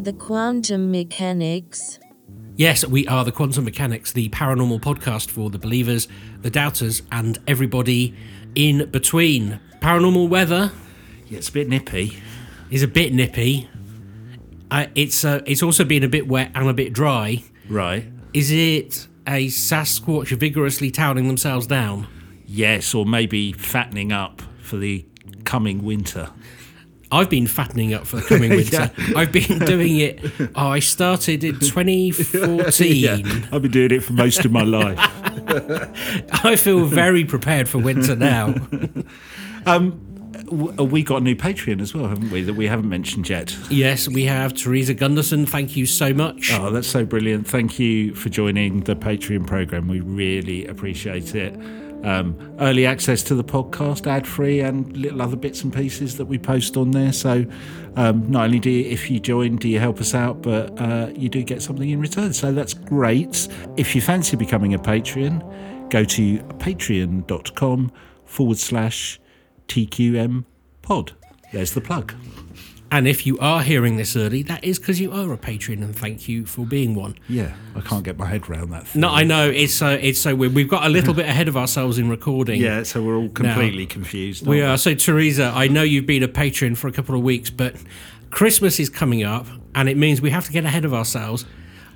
Are the quantum mechanics? Yes, we are the Quantum Mechanics, the paranormal podcast for the believers, the doubters, and everybody in between. Paranormal weather Yeah, it's a bit nippy. is a bit nippy. Uh, it's uh, it's also been a bit wet and a bit dry. Right. Is it a Sasquatch vigorously toweling themselves down? Yes, or maybe fattening up for the coming winter. I've been fattening up for the coming winter. I've been doing it. Oh, I started in 2014. I've been doing it for most of my life. I feel very prepared for winter now. W- uh, We got a new Patreon as well, haven't we? That we haven't mentioned yet. yes, we have Teresa Gunderson. Thank you so much. Oh, that's so brilliant. Thank you for joining the Patreon program. We really appreciate it. Um, early access to the podcast, ad free, and little other bits and pieces that we post on there. So, um, not only do you, if you join, do you help us out, but uh, you do get something in return. So, that's great. If you fancy becoming a Patreon, go to patreon.com forward slash TQM pod. There's the plug. And if you are hearing this early, that is because you are a patron, and thank you for being one. Yeah, I can't get my head around that. Thing. No, I know it's so it's so weird. We've got a little bit ahead of ourselves in recording. Yeah, so we're all completely confused. We are. So, Teresa, I know you've been a patron for a couple of weeks, but Christmas is coming up, and it means we have to get ahead of ourselves.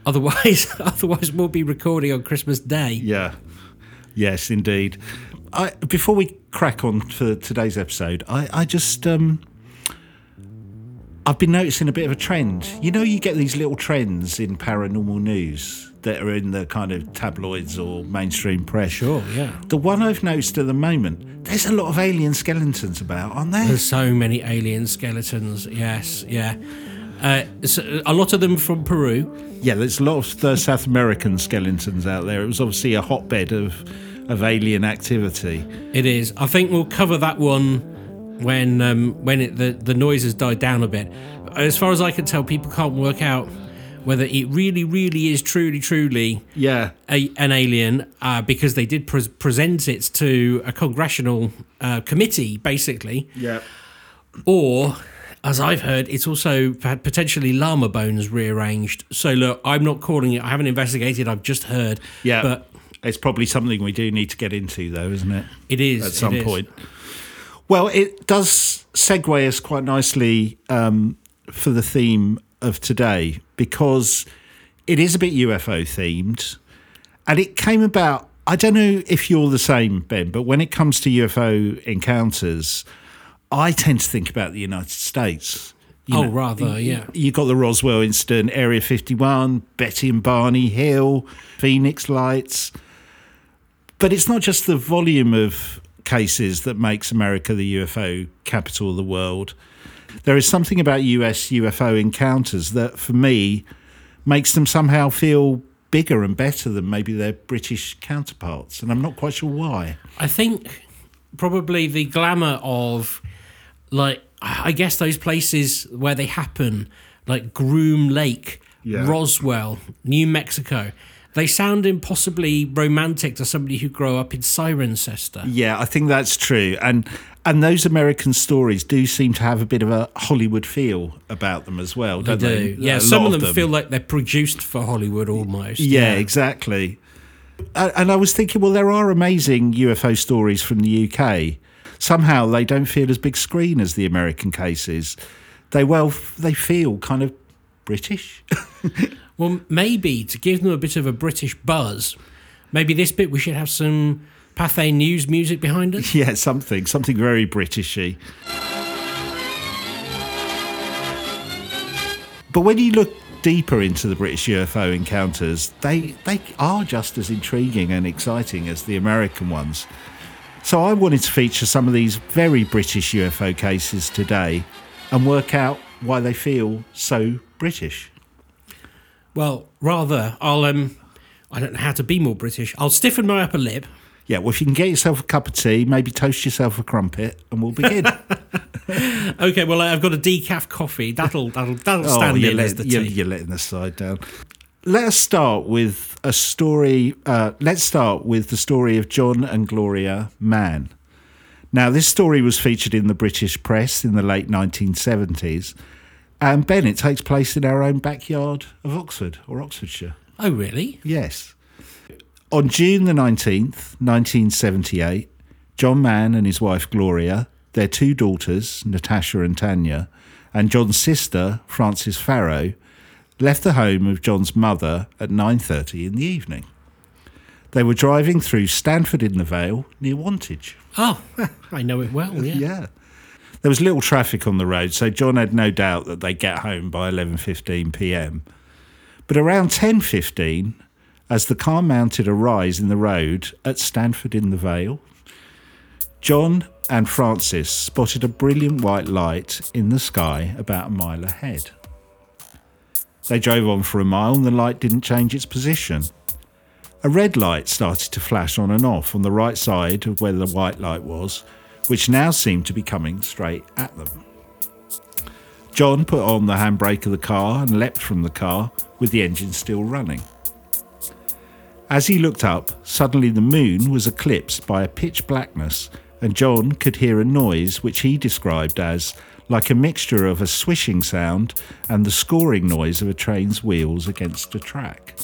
Otherwise, otherwise we'll be recording on Christmas Day. Yeah. Yes, indeed. I, before we crack on for today's episode, I, I just um, I've been noticing a bit of a trend. You know, you get these little trends in paranormal news that are in the kind of tabloids or mainstream press. Sure, yeah. The one I've noticed at the moment, there's a lot of alien skeletons about, aren't there? There's so many alien skeletons. Yes, yeah. Uh, so a lot of them from Peru. Yeah, there's a lot of the South American skeletons out there. It was obviously a hotbed of of alien activity. It is. I think we'll cover that one when um, when it, the the noise has died down a bit. As far as I can tell, people can't work out whether it really, really is truly, truly Yeah, a, an alien uh, because they did pre- present it to a congressional uh, committee, basically, yeah. or. As I've heard, it's also potentially llama bones rearranged. So look, I'm not calling it. I haven't investigated. I've just heard. Yeah, but it's probably something we do need to get into, though, isn't it? it is At some is. Well, it does segue us quite nicely um, for the theme of today because it is a bit UFO themed, and it came about. I don't know if you're the same, Ben, but when it comes to UFO encounters, I tend to think about the United States. You Oh, know, rather, yeah. you got the Roswell incident, Area 51, Betty and Barney Hill, Phoenix Lights. But it's not just the volume of cases that makes America the UFO capital of the world. There is something about US UFO encounters that, for me, makes them somehow feel bigger and better than maybe their British counterparts. And I'm not quite sure why. I think probably the glamour of like I guess those places where they happen, like Groom Lake, Yeah. Roswell, New Mexico. They sound impossibly romantic to somebody who grew up in Cirencester. Yeah, I think that's true. And and those American stories do seem to have a bit of a Hollywood feel about them as well, don't they? do. Yeah, A some of them, feel like they're produced for Hollywood almost. Yeah, exactly. And and I was thinking, well, there are amazing UFO stories from the UK. Somehow they don't feel as big screen as the American cases. They well, they feel kind of British. Well, maybe to give them a bit of a British buzz, maybe this bit we should have some Pathé News music behind us. yeah, something, something very Britishy. But when you look deeper into the British UFO encounters, they they are just as intriguing and exciting as the American ones. So I wanted to feature some of these very British UFO cases today and work out why they feel so British. Well, rather, I'll um, I don't know how to be more British. I'll stiffen my upper lip. Yeah, well, if you can get yourself a cup of tea, maybe toast yourself a crumpet, and we'll begin. Okay, well, I've got a decaf coffee. That'll that'll that'll stand Oh, you're, in as the you're, tea. you're letting the side down. Let us start with a story. Uh, let's start with the story of John and Gloria Mann. Now, this story was featured in the British press in the late 1970s, And Ben, it takes place in our own backyard of Oxford or Oxfordshire. Oh, really? Yes. On June the 19th, 1978, John Mann and his wife Gloria, their two daughters, Natasha and Tanya, and John's sister, Frances Farrow, left the home of John's mother at 9:30 in the evening. They were driving through Stanford in the Vale near Wantage. Oh, I know it well. Yeah. Yeah. There was little traffic on the road, so John had no doubt that they'd get home by 11:15 p.m. But around 10:15, as the car mounted a rise in the road at Stanford in the Vale, John and Frances spotted a brilliant white light in the sky about a mile ahead. They drove on for a mile and the light didn't change its position. A red light started to flash on and off on the right side of where the white light was, which now seemed to be coming straight at them. John put on the handbrake of the car and leapt from the car with the engine still running. As he looked up, suddenly the moon was eclipsed by a pitch blackness, and John could hear a noise which he described as like a mixture of a swishing sound and the scoring noise of a train's wheels against a track.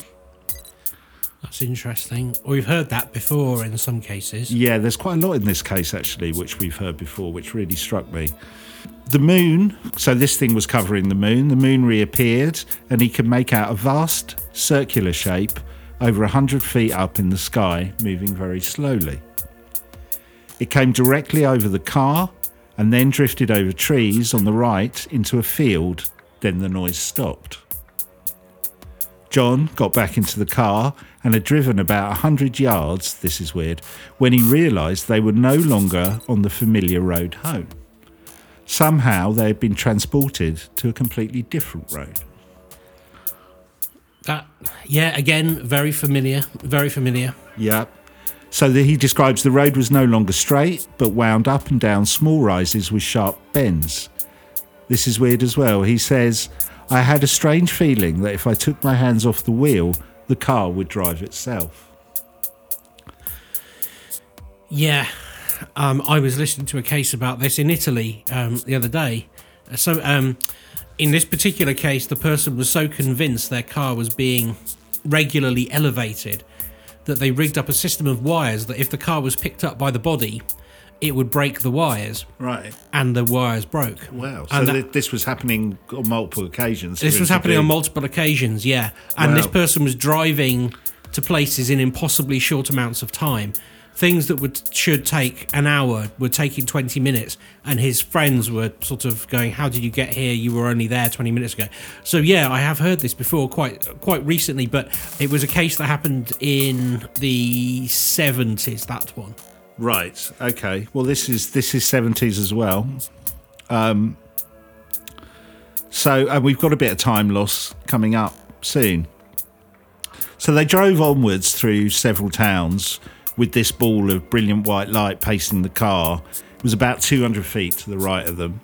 That's interesting. We've heard that before in some cases. Yeah, there's quite a lot in this case actually, which we've heard before, which really struck me. The moon, so this thing was covering the moon, the moon reappeared and he could make out a vast circular shape over 100 feet up in the sky, moving very slowly. It came directly over the car and then drifted over trees on the right into a field, then the noise stopped. John got back into the car and had driven about a hundred yards, this is weird, when he realised they were no longer on the familiar road home. Somehow they had been transported to a completely different road. That, yeah, again, very familiar. Very familiar. Yep. So that he describes the road was no longer straight, but wound up and down small rises with sharp bends. This is weird as well. He says, I had a strange feeling that if I took my hands off the wheel, the car would drive itself. Yeah, um, I was listening to a case about this in Italy um, the other day. So, um, in this particular case, the person was so convinced their car was being regularly elevated that they rigged up a system of wires that if the car was picked up by the body, it would break the wires, Right. and the wires broke. Wow. So And that- th- this was happening on multiple occasions. This was happening on multiple occasions, yeah. And this person was driving to places in impossibly short amounts of time. Things that would should take an hour were taking 20 minutes, and his friends were sort of going, "How did you get here? You were only there 20 minutes ago." So yeah, I have heard this before, quite quite recently, but it was a case that happened in the 70s. That one. Right. Okay. Well, this is this is seventies as well. Um, so, and we've got a bit of time loss coming up soon. So they drove onwards through several towns with this ball of brilliant white light pacing the car. It was about 200 feet to the right of them.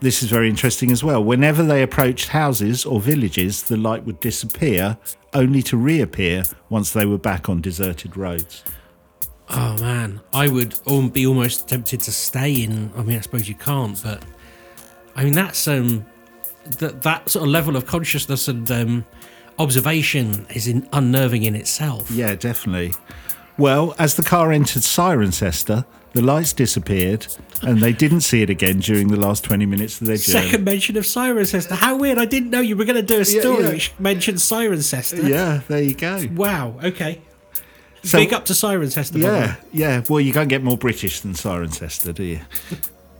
This is very interesting as well. Whenever they approached houses or villages, the light would disappear, only to reappear once they were back on deserted roads. Oh man, I would be almost tempted to stay in. I mean, I suppose you can't, but I mean that's um that that sort of level of consciousness and um, observation is in, unnerving in itself. Yeah, definitely. Well, as the car entered Cirencester, the lights disappeared and they didn't see it again during the last 20 minutes of their journey. Second mention of Cirencester. How weird! I didn't know you were going to do a story yeah. which mentioned Cirencester. Yeah, there you go. Wow. Okay. So- Big up to Cirencester. Yeah, yeah. Well, you can't get more British than Cirencester, do you?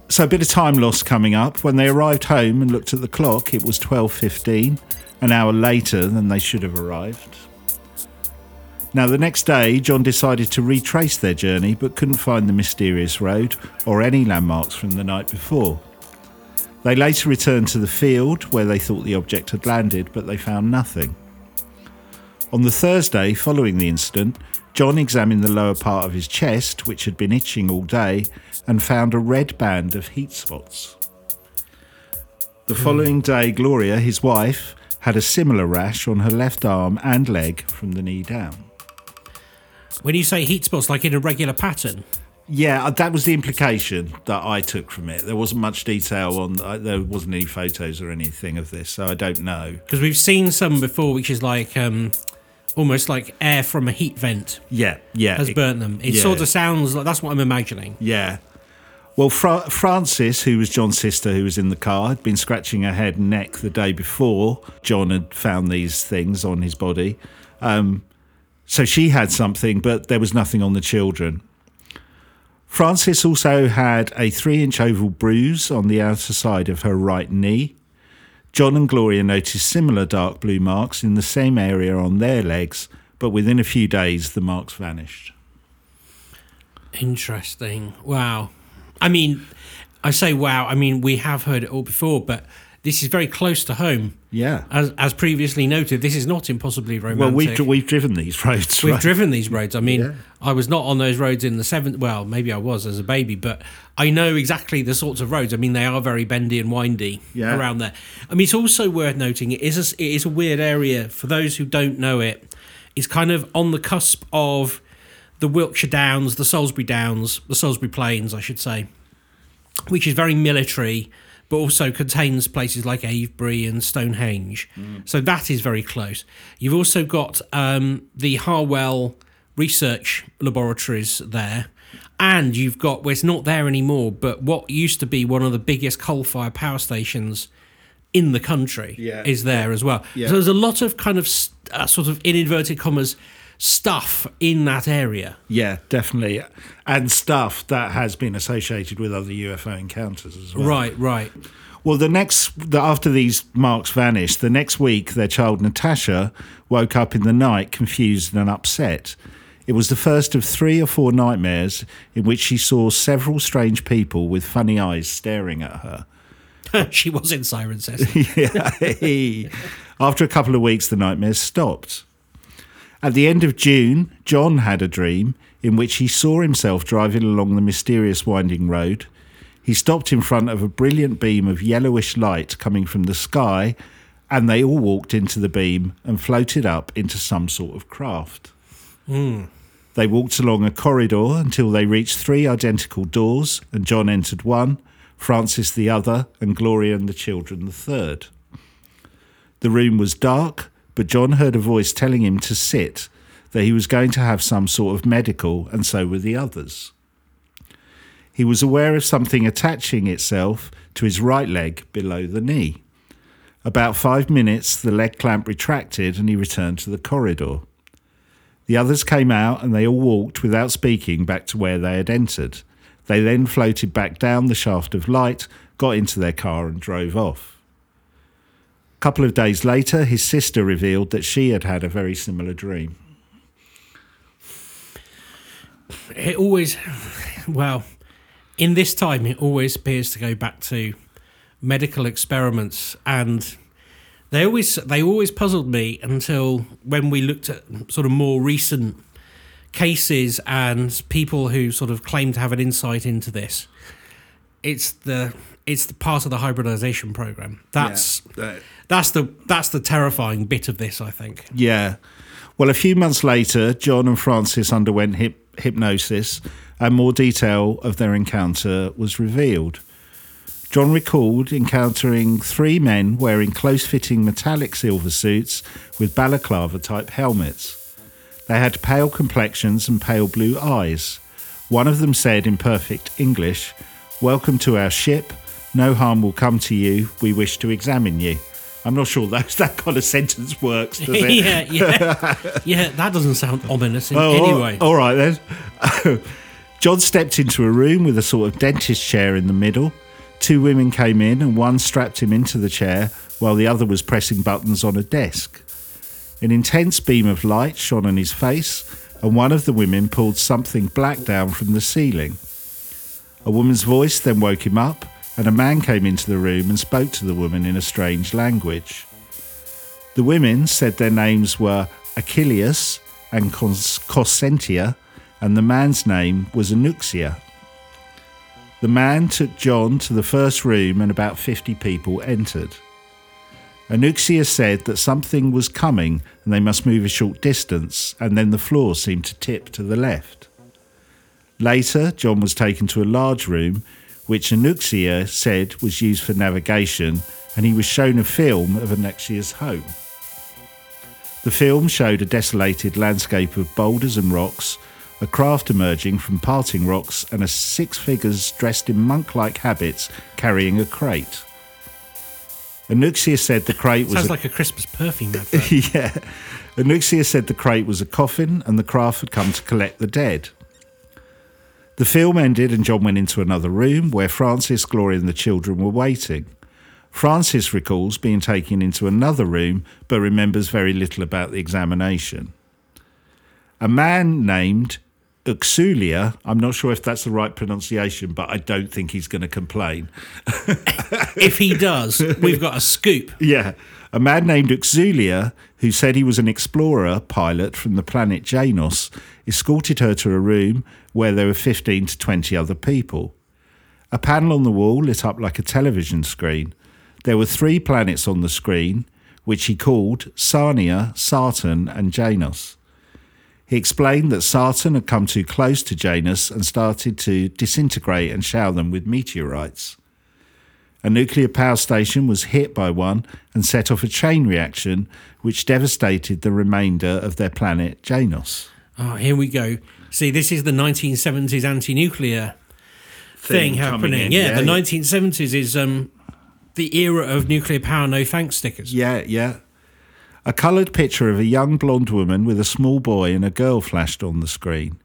so a bit of time loss coming up. When they arrived home and looked at the clock, it was 12.15, an hour later than they should have arrived. Now, the next day, John decided to retrace their journey but couldn't find the mysterious road or any landmarks from the night before. They later returned to the field where they thought the object had landed, but they found nothing. On the Thursday following the incident, John examined the lower part of his chest, which had been itching all day, and found a red band of heat spots. The following day, Gloria, his wife, had a similar rash on her left arm and leg from the knee down. When you say heat spots, like in a regular pattern. Yeah, uh, that was the implication that I took from it. There wasn't much detail on. Uh, there wasn't any photos or anything of this, so I don't know. Because we've seen some before, which is like um, almost like air from a heat vent Yeah, yeah, has it- burnt them. It yeah. sort of sounds like that's what I'm imagining. Yeah. Well, Fra- Frances, who was John's sister, who was in the car, had been scratching her head and neck the day before John had found these things on his body. Um, so she had something, but there was nothing on the children. Frances also had a three inch oval bruise on the outer side of her right knee. John and Gloria noticed similar dark blue marks in the same area on their legs, but within a few days the marks vanished. Interesting. Wow. I mean, I say wow. I mean, we have heard it all before, but this is very close to home. Yeah. As, as previously noted, this is not impossibly romantic. Well, we've, we've driven these roads. We've right? driven these roads. I mean, Yeah. I was not on those roads in the seventh. Well, maybe I was as a baby, but I know exactly the sorts of roads. I mean, they are very bendy and windy Yeah. around there. I mean, it's also worth noting it is a, it is a weird area for those who don't know it. It's kind of on the cusp of the Wiltshire Downs, the Salisbury Downs, the Salisbury Plains, I should say, which is very military, but also contains places like Avebury and Stonehenge. So that is very close. You've also got um, the Harwell Research Laboratories there. And you've got, well, it's not there anymore, but what used to be one of the biggest coal fired power stations in the country Yeah. is there as well. Yeah. So there's a lot of kind of uh, sort of in inverted commas stuff in that area. Yeah, definitely. And stuff that has been associated with other UFO encounters as well. Right, right. Well, the next, the, after these marks vanished, the next week, their child Natasha woke up in the night confused and upset. It was the first of three or four nightmares in which she saw several strange people with funny eyes staring at her. she was in Siren City. Yeah. After a couple of weeks, the nightmares stopped. At the end of June, John had a dream in which he saw himself driving along the mysterious winding road. He stopped in front of a brilliant beam of yellowish light coming from the sky, and they all walked into the beam and floated up into some sort of craft. Hmm. They walked along a corridor until they reached three identical doors, and John entered one, Frances the other, and Gloria and the children the third. The room was dark, but John heard a voice telling him to sit, that he was going to have some sort of medical, and so were the others. He was aware of something attaching itself to his right leg below the knee. About five minutes, the leg clamp retracted and he returned to the corridor. The others came out and they all walked without speaking back to where they had entered. They then floated back down the shaft of light, got into their car, and drove off. Couple of days later, his sister revealed that she had had a very similar dream. It always, well, in this time, it always appears to go back to medical experiments, and they always they always puzzled me until when we looked at sort of more recent cases and people who sort of claim to have an insight into this. It's the it's the part of the hybridization program. That's that's the that's the terrifying bit of this, I think. Yeah. Well, a few months later, John and Frances underwent hyp- hypnosis, and more detail of their encounter was revealed. John recalled encountering three men wearing close fitting metallic silver suits with balaclava type helmets. They had pale complexions and pale blue eyes. One of them said in perfect English, Welcome to our ship. No harm will come to you. We wish to examine you. I'm not sure that, that kind of sentence works, does it? yeah, yeah, yeah. That doesn't sound ominous in Oh, any all- way. All right then. John stepped into a room with a sort of dentist chair in the middle. Two women came in and one strapped him into the chair while the other was pressing buttons on a desk. An intense beam of light shone on his face, and one of the women pulled something black down from the ceiling. A woman's voice then woke him up, and a man came into the room and spoke to the woman in a strange language. The women said their names were Achilles and Cos- Cossentia, and the man's name was Anuxia. The man took John to the first room, and about 50 people entered. Anuxia said that something was coming and they must move a short distance, and then the floor seemed to tip to the left. Later, John was taken to a large room, which Anuxia said was used for navigation, and he was shown a film of Anuxia's home. The film showed a desolated landscape of boulders and rocks, a craft emerging from parting rocks, and a six figures dressed in monk like habits carrying a crate. Anuxia said the crate was Sounds a like a Christmas perfume advert. yeah. Anuxia said the crate was a coffin and the craft had come to collect the dead. The film ended and John went into another room where Frances, Gloria, and the children were waiting. Frances recalls being taken into another room but remembers very little about the examination. A man named Uxulia, I'm not sure if that's the right pronunciation, but I don't think he's going to complain. if he does, we've got a scoop. Yeah. A man named Uxulia, who said he was an explorer pilot from the planet Janos, escorted her to a room where there were 15 to 20 other people. A panel on the wall lit up like a television screen. There were three planets on the screen, which he called Sarnia, Saturn, and Janos. He explained that Saturn had come too close to Janos and started to disintegrate and shower them with meteorites. A nuclear power station was hit by one and set off a chain reaction which devastated the remainder of their planet Janos. Oh, here we go. See, this is the 1970s anti-nuclear thing, Thing happening. Yeah, yeah. the 1970s is um, the era of nuclear power, no thanks stickers. Yeah, yeah. A coloured picture of a young blonde woman with a small boy and a girl flashed on the screen.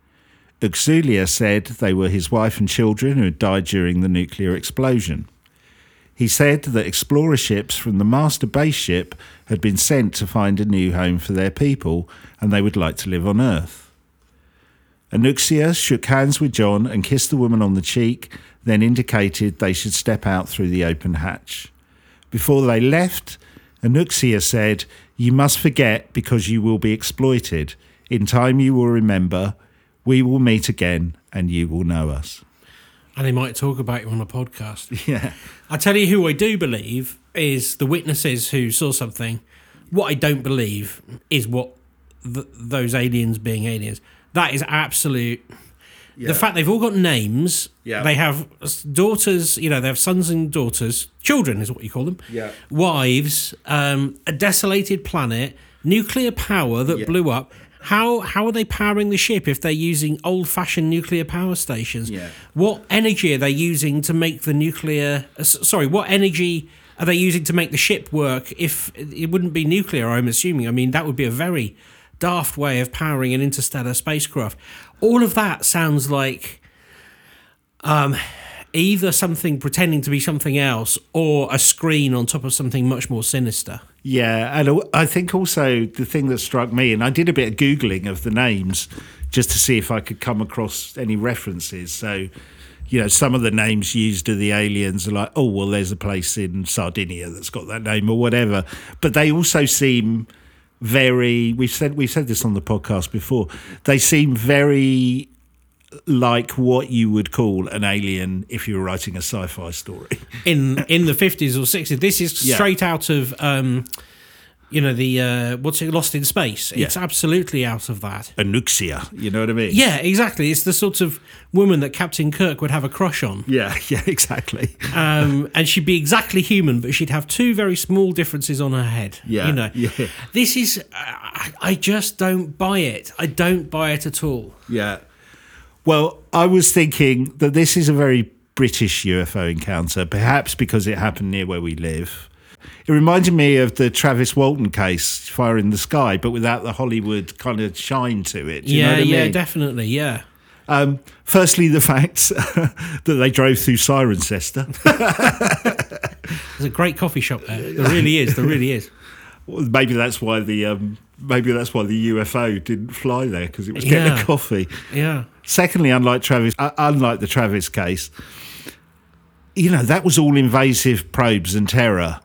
Uxulia said they were his wife and children who had died during the nuclear explosion. He said that explorer ships from the master base ship had been sent to find a new home for their people and they would like to live on Earth. Anuxia shook hands with John and kissed the woman on the cheek, then indicated they should step out through the open hatch. Before they left, Anuxia said, You must forget because you will be exploited. In time you will remember. We will meet again and you will know us. And they might talk about you on a podcast. Yeah. I tell you who I do believe is the witnesses who saw something. What I don't believe is what th- those aliens being aliens. That is absolute. The fact they've all got names. Yeah. They have daughters. You know, they have sons and daughters. Children is what you call them. Yeah. Wives. Um, a desolated planet. Nuclear power that Yeah. blew up. How how are they powering the ship if they're using old fashioned nuclear power stations? Yeah. What energy are they using to make the nuclear? Uh, sorry, what energy are they using to make the ship work? If it wouldn't be nuclear, I'm assuming. I mean, that would be a very daft way of powering an interstellar spacecraft. All of that sounds like um, either something pretending to be something else or a screen on top of something much more sinister. Yeah, and I think also the thing that struck me, and I did a bit of googling of the names just to see if I could come across any references. So, you know, some of the names used of the aliens are like, oh, well, there's a place in Sardinia that's got that name or whatever. But they also seem very. We've said we've said this on the podcast before. They seem very like what you would call an alien if you were writing a sci-fi story. in in the fifties or sixties. This is Yeah. straight out of um, you know the uh, what's it, Lost in Space. It's Yeah. absolutely out of that. Anuxia, you know what I mean? Yeah, exactly. It's the sort of woman that Captain Kirk would have a crush on, Yeah, yeah, exactly. um, and she'd be exactly human, but she'd have two very small differences on her head. Yeah, you know. yeah. This is. I, I just don't buy it. I don't buy it at all. Yeah. Well, I was thinking that this is a very British UFO encounter, perhaps because it happened near where we live. It reminded me of the Travis Walton case, Fire in the Sky, but without the Hollywood kind of shine to it. Do you know yeah, what I yeah, mean? definitely, yeah. Um, firstly, the fact that they drove through Cirencester. There's a great coffee shop there. There really is. There really is. Well, maybe that's why the um, maybe that's why the UFO didn't fly there because it was getting Yeah. a coffee. Yeah. Secondly, unlike Travis, uh, unlike the Travis case, you know that was all invasive probes and terror.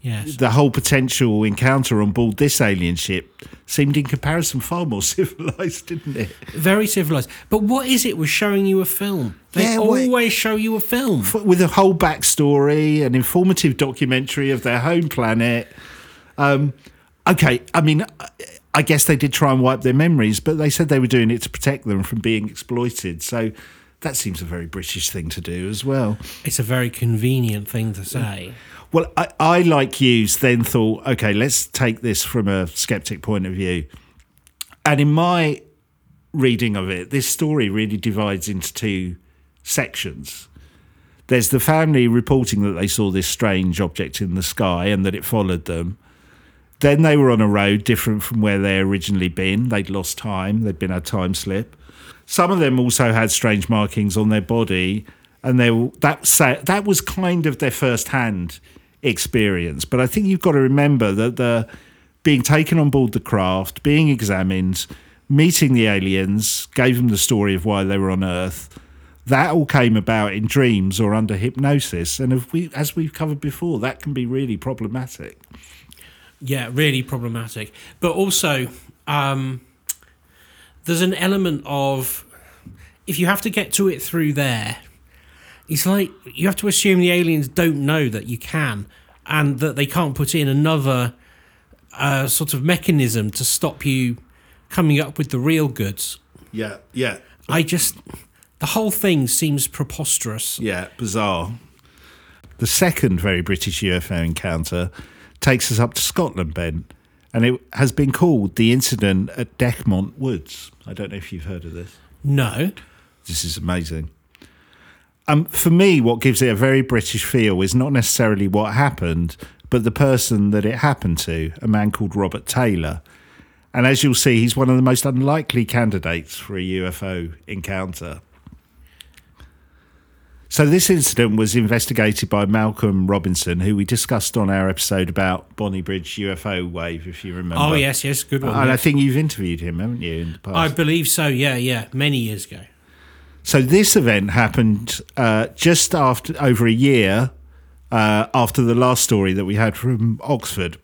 Yes. The whole potential encounter on board this alien ship seemed, in comparison, far more civilized, didn't it? very civilized. But what is it with showing you a film? They Yeah, always show you a film. With a whole backstory, an informative documentary of their home planet. Um, okay, I mean, I guess they did try and wipe their memories, but they said they were doing it to protect them from being exploited. So that seems a very British thing to do as well. It's a very convenient thing to say. Well, I, I like you, then thought, okay, let's take this from a skeptic point of view. And in my reading of it, this story really divides into two sections. There's the family reporting that they saw this strange object in the sky and that it followed them. Then they were on a road different from where they originally been. They'd lost time. They'd been a time slip. Some of them also had strange markings on their body, and they that that was kind of their first hand experience. But I think you've got to remember that the being taken on board the craft, being examined, meeting the aliens, gave them the story of why they were on Earth. That all came about in dreams or under hypnosis, and if we, as we've covered before, that can be really problematic. Yeah, really problematic. But also, um, there's an element of if you have to get to it through there, it's like you have to assume the aliens don't know that you can, and that they can't put in another uh, sort of mechanism to stop you coming up with the real goods. Yeah, yeah. I just the whole thing seems preposterous. Yeah, bizarre. The second very British UFO encounter takes us up to Scotland, Ben, and it has been called the incident at Dechmont Woods. I don't know if you've heard of this. No. This is amazing. Um, for me, what gives it a very British feel is not necessarily what happened, but the person that it happened to, a man called Robert Taylor. And as you'll see, he's one of the most unlikely candidates for a UFO encounter. So, this incident was investigated by Malcolm Robinson, who we discussed on our episode about Bonnybridge UFO wave, if you remember. Oh, yes, yes, good one. And I think you've interviewed him, haven't you, in the past? I believe so, yeah, yeah, many years ago. So this event happened uh, just after over a year uh, after the last story that we had from Oxford.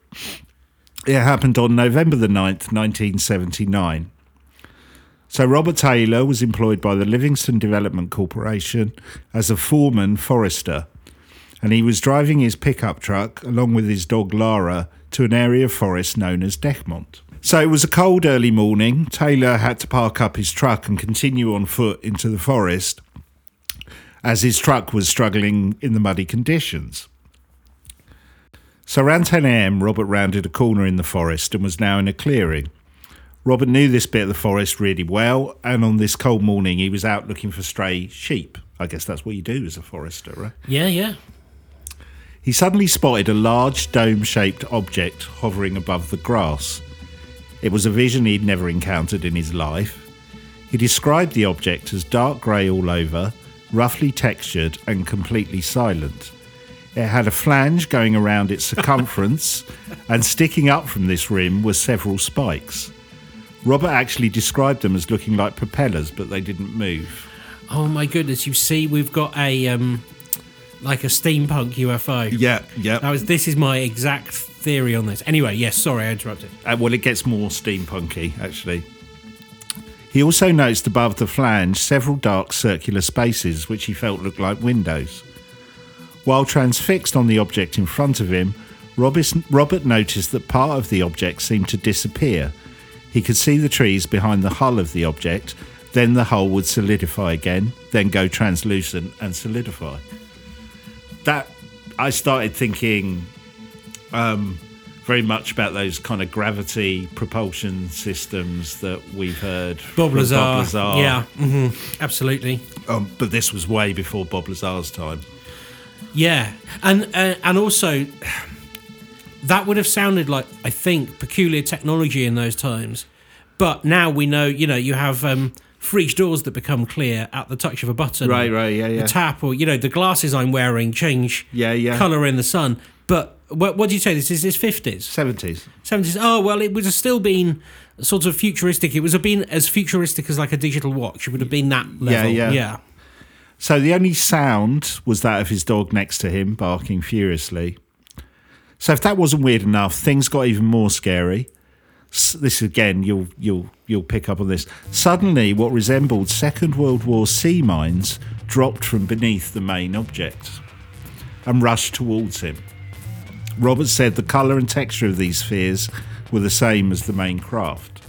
It happened on November the 9th, 1979. So Robert Taylor was employed by the Livingston Development Corporation as a foreman forester, and he was driving his pickup truck along with his dog Lara to an area of forest known as Dechmont. So it was a cold early morning. Taylor had to park up his truck and continue on foot into the forest as his truck was struggling in the muddy conditions. So around 10 a.m., Robert rounded a corner in the forest and was now in a clearing. Robert knew this bit of the forest really well, and on this cold morning, he was out looking for stray sheep. I guess that's what you do as a forester, right? Yeah, yeah. He suddenly spotted a large dome shaped object hovering above the grass. It was a vision he'd never encountered in his life. He described the object as dark grey all over, roughly textured, and completely silent. It had a flange going around its circumference, and sticking up from this rim were several spikes. Robert actually described them as looking like propellers, but they didn't move. Oh my goodness! You see, we've got a um, like a steampunk UFO. Yeah, yeah. That was. This is my exact theory on this. Anyway, yes. Sorry, I interrupted. Uh, well, it gets more steampunky, actually. He also noticed above the flange several dark circular spaces which he felt looked like windows. While transfixed on the object in front of him, Robert noticed that part of the object seemed to disappear. He could see the trees behind the hull of the object, then the hull would solidify again, then go translucent and solidify. That I started thinking um, very much about those kind of gravity propulsion systems that we've heard Bob Lazar. Bob Lazar. Yeah, hmm absolutely. Um, but this was way before Bob Lazar's time. Yeah, and uh, and also that would have sounded like I think peculiar technology in those times, but now we know. You know, you have um, French doors that become clear at the touch of a button. Right, right, yeah, yeah. The tap, or you know, the glasses I'm wearing change. Yeah, yeah. Color in the sun, but. What, what do you say? This is his fifties, 70s. seventies. Oh well, it would have still been sort of futuristic. It was have been as futuristic as like a digital watch. It would have been that level. yeah. yeah. So the only sound was that of his dog next to him barking furiously. So if that wasn't weird enough, things got even more scary. This again, you'll you'll you'll pick up on this. Suddenly, what resembled Second World War sea mines dropped from beneath the main object and rushed towards him. Robert said the colour and texture of these spheres were the same as the main craft.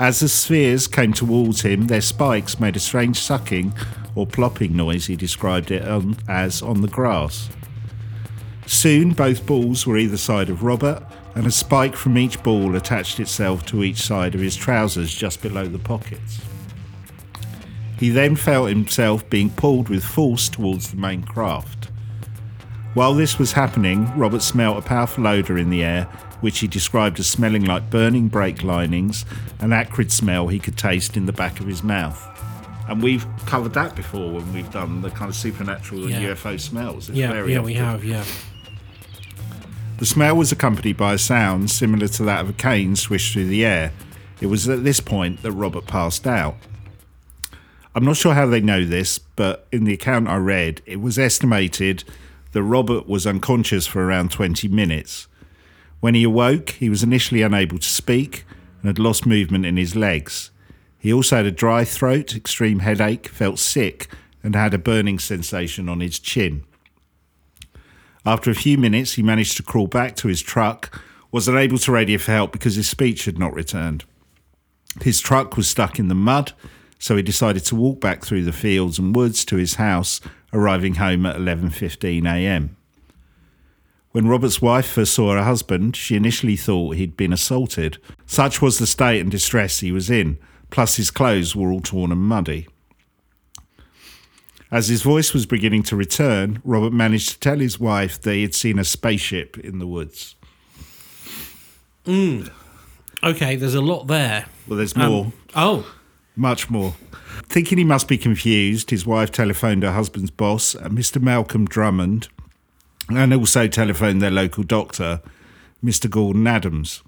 As the spheres came towards him, their spikes made a strange sucking or plopping noise, he described it on, as on the grass. Soon, both balls were either side of Robert, and a spike from each ball attached itself to each side of his trousers just below the pockets. He then felt himself being pulled with force towards the main craft. While this was happening, Robert smelt a powerful odour in the air, which he described as smelling like burning brake linings, an acrid smell he could taste in the back of his mouth. And we've covered that before when we've done the kind of supernatural Yeah. and UFO smells. It's Yeah, very yeah, we have, yeah. The smell was accompanied by a sound similar to that of a cane swished through the air. It was at this point that Robert passed out. I'm not sure how they know this, but in the account I read, it was estimated that Robert was unconscious for around 20 minutes. When he awoke, he was initially unable to speak and had lost movement in his legs. He also had a dry throat, extreme headache, felt sick, and had a burning sensation on his chin. After a few minutes, he managed to crawl back to his truck, was unable to radio for help because his speech had not returned. His truck was stuck in the mud, so he decided to walk back through the fields and woods to his house, arriving home at 11:15 a.m. When Robert's wife first saw her husband, she initially thought he'd been assaulted. Such was the state and distress he was in, plus his clothes were all torn and muddy. As his voice was beginning to return, Robert managed to tell his wife that he had seen a spaceship in the woods. Mm. Okay, there's a lot there. Well, there's Um, more, Oh, much more. Thinking he must be confused, his wife telephoned her husband's boss, uh, Mr. Malcolm Drummond, and also telephoned their local doctor, Mr. Gordon Adams.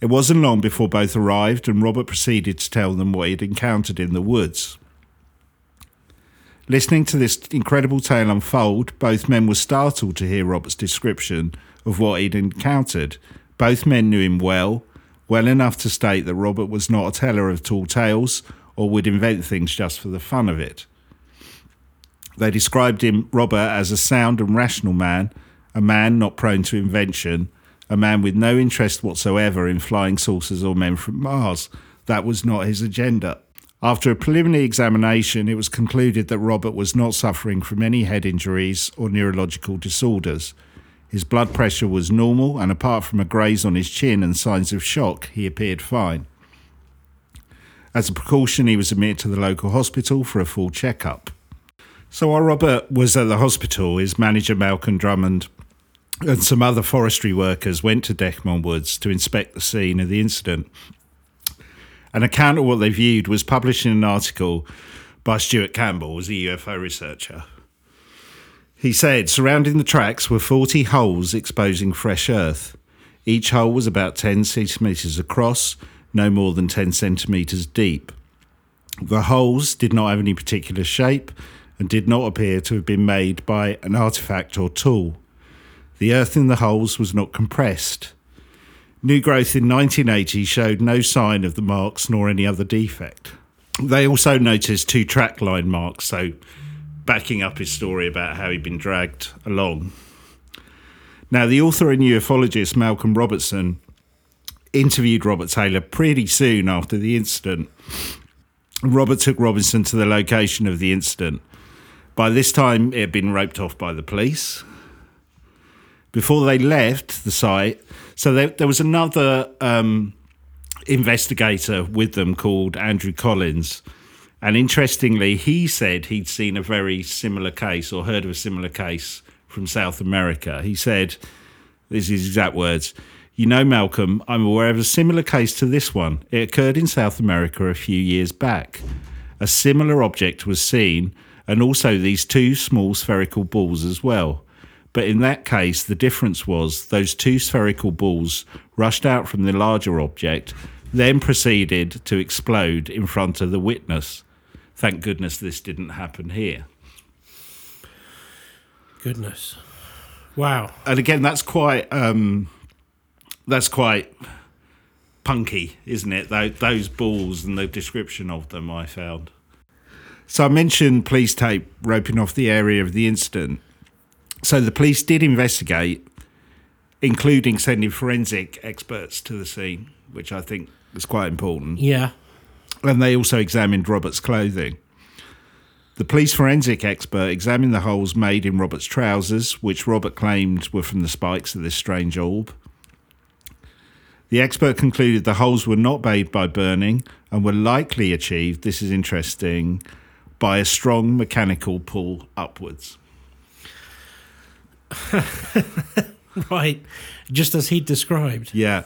It wasn't long before both arrived, and Robert proceeded to tell them what he had encountered in the woods. Listening to this incredible tale unfold, both men were startled to hear Robert's description of what he'd encountered. Both men knew him well, well enough to state that Robert was not a teller of tall tales or would invent things just for the fun of it. They described him, Robert, as a sound and rational man, a man not prone to invention, a man with no interest whatsoever in flying saucers or men from Mars. That was not his agenda. After a preliminary examination, it was concluded that Robert was not suffering from any head injuries or neurological disorders. His blood pressure was normal, and apart from a graze on his chin and signs of shock, he appeared fine. As a precaution, he was admitted to the local hospital for a full checkup. So while Robert was at the hospital, his manager Malcolm Drummond and some other forestry workers went to Dechmont Woods to inspect the scene of the incident. An account of what they viewed was published in an article by Steuart Campbell, was a UFO researcher. He said surrounding the tracks were 40 holes exposing fresh earth. Each hole was about 10 centimetres across, no more than 10 centimetres deep. The holes did not have any particular shape and did not appear to have been made by an artifact or tool. The earth in the holes was not compressed. New growth in 1980 showed no sign of the marks nor any other defect. They also noticed two track line marks, so backing up his story about how he'd been dragged along. Now, the author and ufologist Malcolm Robertson interviewed Robert Taylor pretty soon after the incident. Robert took Robinson to the location of the incident. By this time, it had been roped off by the police. Before they left the site, so there, there was another um, investigator with them called Andrew Collins. And interestingly, he said he'd seen a very similar case or heard of a similar case from South America. He said, this is exact words, you know, Malcolm, I'm aware of a similar case to this one. It occurred in South America a few years back. A similar object was seen, and also these two small spherical balls as well. But in that case, the difference was those two spherical balls rushed out from the larger object, then proceeded to explode in front of the witness. Thank goodness this didn't happen here. goodness. Wow. And again, that's quite um, that's quite punky, isn't it? Those, those balls and the description of them, I found. So I mentioned police tape roping off the area of the incident. So the police did investigate. including sending forensic experts to the scene, which I think is quite important. Yeah. And they also examined Robert's clothing. The police forensic expert examined the holes made in Robert's trousers, which Robert claimed were from the spikes of this strange orb. The expert concluded the holes were not made by burning and were likely achieved, this is interesting, by a strong mechanical pull upwards. Right. Just as he described. Yeah.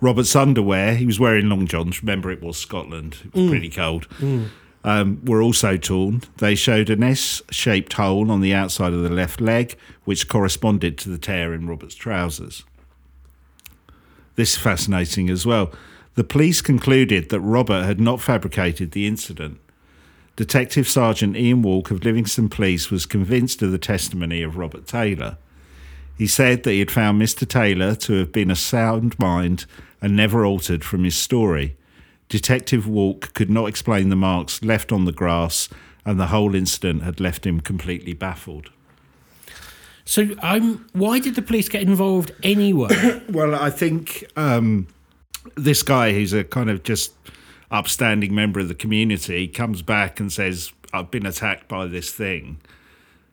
Robert's underwear, he was wearing long johns. Remember, it was Scotland. It was pretty cold. Um, were also torn. They showed an S shaped hole on the outside of the left leg, which corresponded to the tear in Robert's trousers. This is fascinating as well. The police concluded that Robert had not fabricated the incident. Detective Sergeant Ian Wark of Livingston Police was convinced of the testimony of Robert Taylor. He said that he had found Mr. Taylor to have been a sound mind and never altered from his story. Detective Wark could not explain the marks left on the grass, and the whole incident had left him completely baffled. So, um, why did the police get involved anyway? Well, I think um, this guy, who's a kind of just upstanding member of the community, comes back and says, I've been attacked by this thing,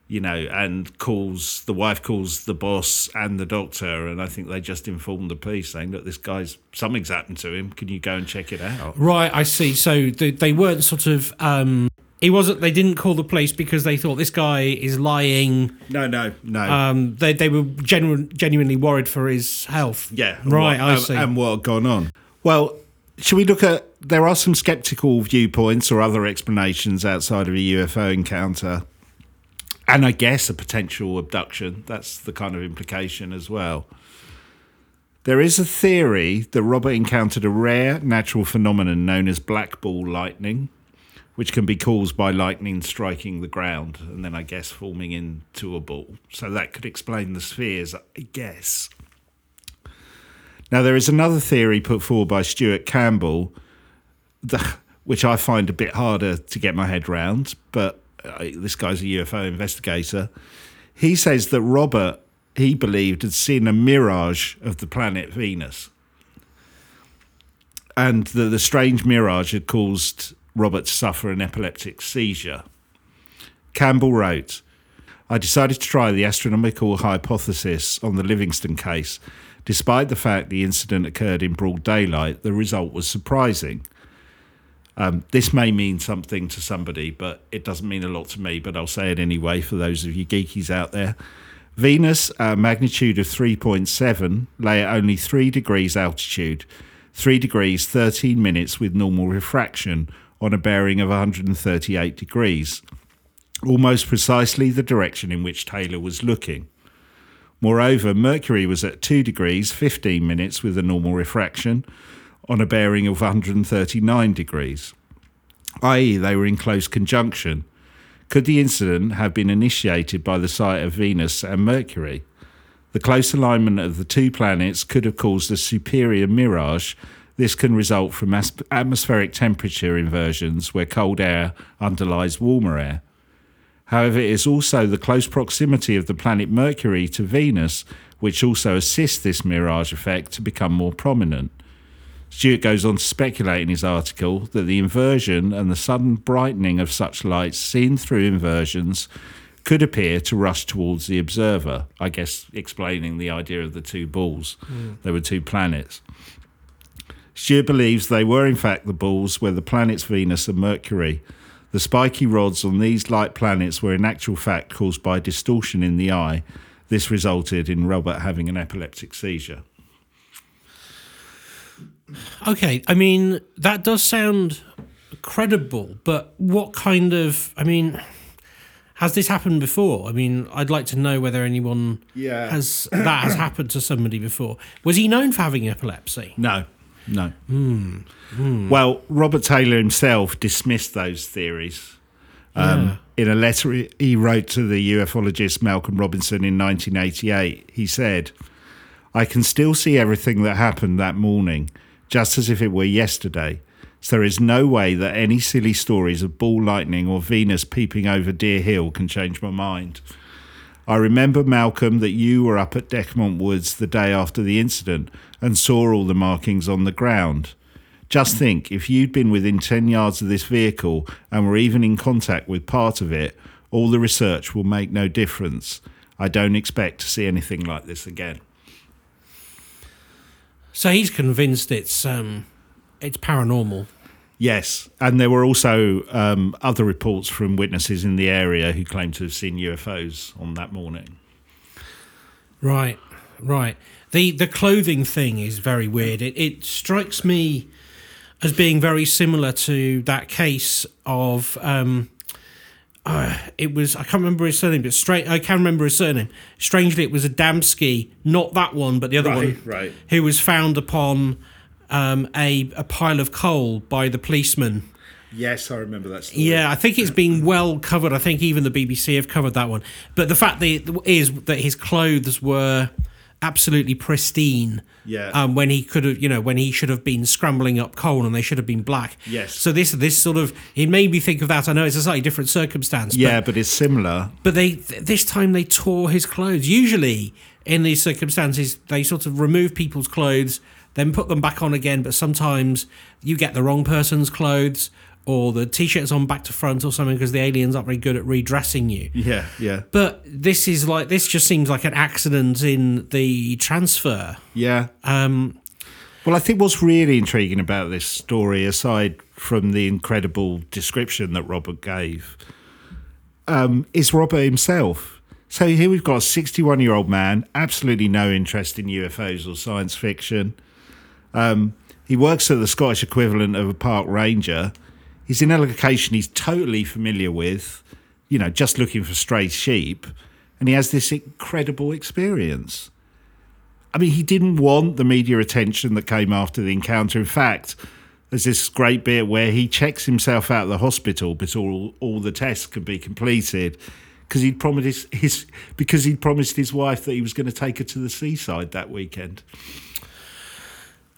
you know, and calls the wife calls the boss and the doctor. And I think they just informed the police saying, Look, this guy's something's happened to him. Can you go and check it out? right, I see. So they, they weren't sort of. Um, he wasn't. They didn't call the police because they thought this guy is lying. No, no, no. Um, they they were genu- genuinely worried for his health. Yeah. Right. what- I and- see. And what had gone on. Well, should we look at. There are some skeptical viewpoints or other explanations outside of a UFO encounter. And I guess a potential abduction. That's the kind of implication as well. There is a theory that Robert encountered a rare natural phenomenon known as black ball lightning, which can be caused by lightning striking the ground and then, I guess, forming into a ball. So that could explain the spheres, I guess. Now, there is another theory put forward by Steuart Campbell, the, which I find a bit harder to get my head round, but uh, this guy's a UFO investigator. He says that Robert, he believed, had seen a mirage of the planet Venus. And that the strange mirage had caused Robert to suffer an epileptic seizure. Campbell wrote, I decided to try the astronomical hypothesis on the Livingston case. Despite the fact the incident occurred in broad daylight, the result was surprising. Um, this may mean something to somebody, but it doesn't mean a lot to me, but I'll say it anyway for those of you geekies out there. Venus, a magnitude of 3.7, lay at only 3 degrees altitude, 3 degrees 13 minutes with normal refraction on a bearing of 138 degrees almost precisely the direction in which Taylor was looking. Moreover, Mercury was at 2 degrees 15 minutes with a normal refraction on a bearing of 139 degrees, i.e., they were in close conjunction. Could the incident have been initiated by the sight of Venus and Mercury? The close alignment of the two planets could have caused a superior mirage. This can result from atmospheric temperature inversions where cold air underlies warmer air. However, it is also the close proximity of the planet Mercury to Venus which also assists this mirage effect to become more prominent. Steuart goes on to speculate in his article that the inversion and the sudden brightening of such lights seen through inversions could appear to rush towards the observer, I guess explaining the idea of the two balls. Hmm. There were two planets. Steuart believes they were in fact the balls where the planets Venus and Mercury. The spiky rods on these light planets were in actual fact caused by distortion in the eye. This resulted in Robert having an epileptic seizure. Okay, I mean that does sound credible, but what kind of? I mean, has this happened before? I mean, I'd like to know whether anyone Yeah. has that has happened to somebody before. Was he known for having epilepsy? No, no. Well, Robert Taylor himself dismissed those theories. Um, In a letter he- he wrote to the ufologist Malcolm Robinson in 1988, he said, I can still see everything that happened that morning, just as if it were yesterday. So there is no way that any silly stories of ball lightning or Venus peeping over Deer Hill can change my mind. I remember, Malcolm, that you were up at Dechmont Woods the day after the incident and saw all the markings on the ground. Just think, if you'd been within 10 yards of this vehicle and were even in contact with part of it, all the research will make no difference. I don't expect to see anything like this again. So he's convinced it's um, it's paranormal. Yes, and there were also um, other reports from witnesses in the area who claimed to have seen UFOs on that morning. Right, right. The the clothing thing is very weird. It it strikes me as being very similar to that case of um, uh, it was I can't remember his surname, but straight I can remember his surname. Strangely, it was Adamski, not that one, but the other Right, one, right. who was found upon um, a a pile of coal by the policeman. Yes, I remember that story. Yeah, I think it's been well covered. I think even the BBC have covered that one. But the fact that is that his clothes were absolutely pristine. Yeah. Um, when he could have, you know, when he should have been scrambling up coal and they should have been black. Yes. So this this sort of it made me think of that. I know it's a slightly different circumstance. Yeah, But, but it's similar. but they th- this time they tore his clothes. Usually in these circumstances they sort of remove people's clothes, then put them back on again. But sometimes you get the wrong person's clothes. Or the t-shirt's on back to front or something because the aliens aren't very good at redressing you. Yeah, yeah, But this is like this just seems like an accident in the transfer. yeah. Um, Well, I think what's really intriguing about this story, aside from the incredible description that Robert gave, um, is Robert himself. So here we've got a 61 year old man, absolutely no interest in UFOs or science fiction. Um, he works at the Scottish equivalent of a park ranger. He's in a location he's totally familiar with, you know, just looking for stray sheep. And he has this incredible experience. I mean, he didn't want the media attention that came after the encounter. In fact, there's this great bit where he checks himself out of the hospital before all, all the tests can be completed because he'd promised his, his because he'd promised his wife that he was going to take her to the seaside that weekend.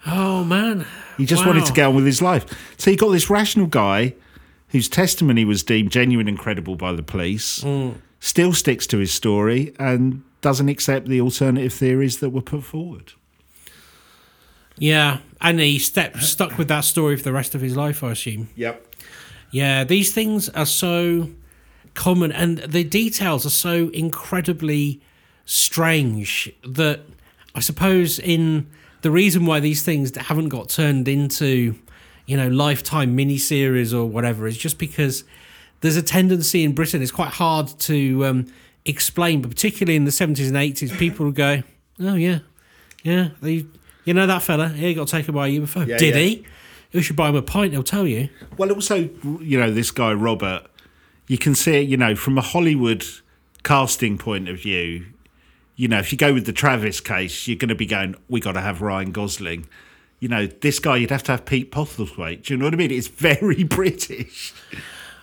Oh man, He just Wow. wanted to get on with his life. So you got this rational guy whose testimony was deemed genuine and credible by the police, mm. still sticks to his story and doesn't accept the alternative theories that were put forward. Yeah, and he stepped stuck with that story for the rest of his life, I assume. Yep. Yeah, these things are so common, and the details are so incredibly strange that I suppose in the reason why these things haven't got turned into, you know, lifetime miniseries or whatever is just because there's a tendency in Britain. It's quite hard to um, explain, but particularly in the seventies and eighties, people would go, "Oh yeah, yeah, they, you know that fella, he got taken by a UFO. Yeah, Did yeah. he? You should buy him a pint. He'll tell you." Well, also, you know, this guy Robert, you can see it, you know, from a Hollywood casting point of view. You know, if you go with the Travis case, you're going to be going, we got to have Ryan Gosling. You know, this guy, you'd have to have Pete Postlethwaite. Do you know what I mean? It's very British.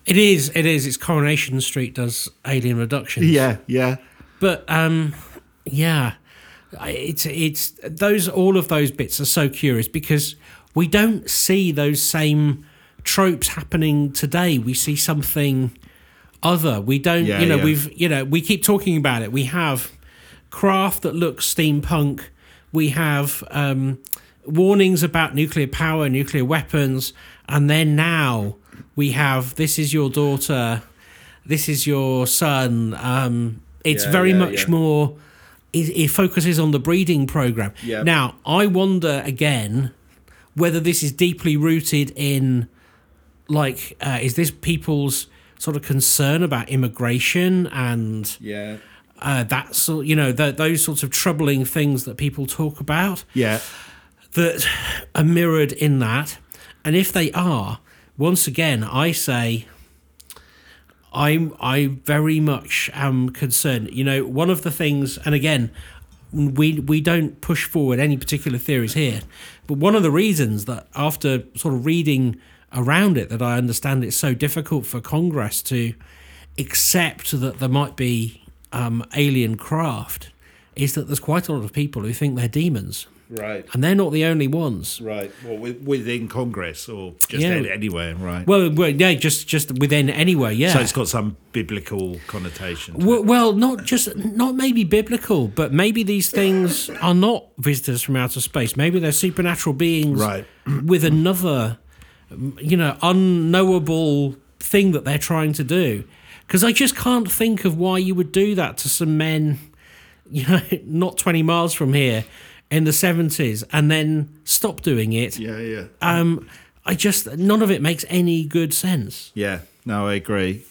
It is. It is. It's Coronation Street does Alien Reductions. Yeah, yeah. But um, yeah, it's it's those all of those bits are so curious because we don't see those same tropes happening today. We see something other. We don't. Yeah, you know, yeah. we've you know we keep talking about it. We have craft that looks steampunk. We have um, warnings about nuclear power, nuclear weapons, and then now we have this is your daughter, this is your son. Um, it's Yeah, very yeah, much yeah. more. It, it focuses on the breeding program. Now I wonder again whether this is deeply rooted in, like, uh, is this people's sort of concern about immigration and Yeah. Uh, that sort, you know, th those sorts of troubling things that people talk about Yeah. that are mirrored in that. And if they are, once again, I say, I'm I very much am concerned. You know, one of the things, and again, we we don't push forward any particular theories here, but one of the reasons that after sort of reading around it, that I understand it's so difficult for Congress to accept that there might be um, alien craft, is that there's quite a lot of people who think they're demons. Right. and they're not the only ones. Right. Well, wi- within Congress or just Yeah. anywhere, right? Well, well, yeah, just just within anywhere, yeah. so it's got some biblical connotation. Well, well, not just not maybe biblical, but maybe these things are not visitors from outer space. Maybe they're supernatural beings Right. with another, you know, unknowable thing that they're trying to do. Because I just can't think of why you would do that to some men, you know, not twenty miles from here in the seventies, and then stop doing it. Yeah, yeah. Um, I just none of it makes any good sense. Yeah, no, I agree.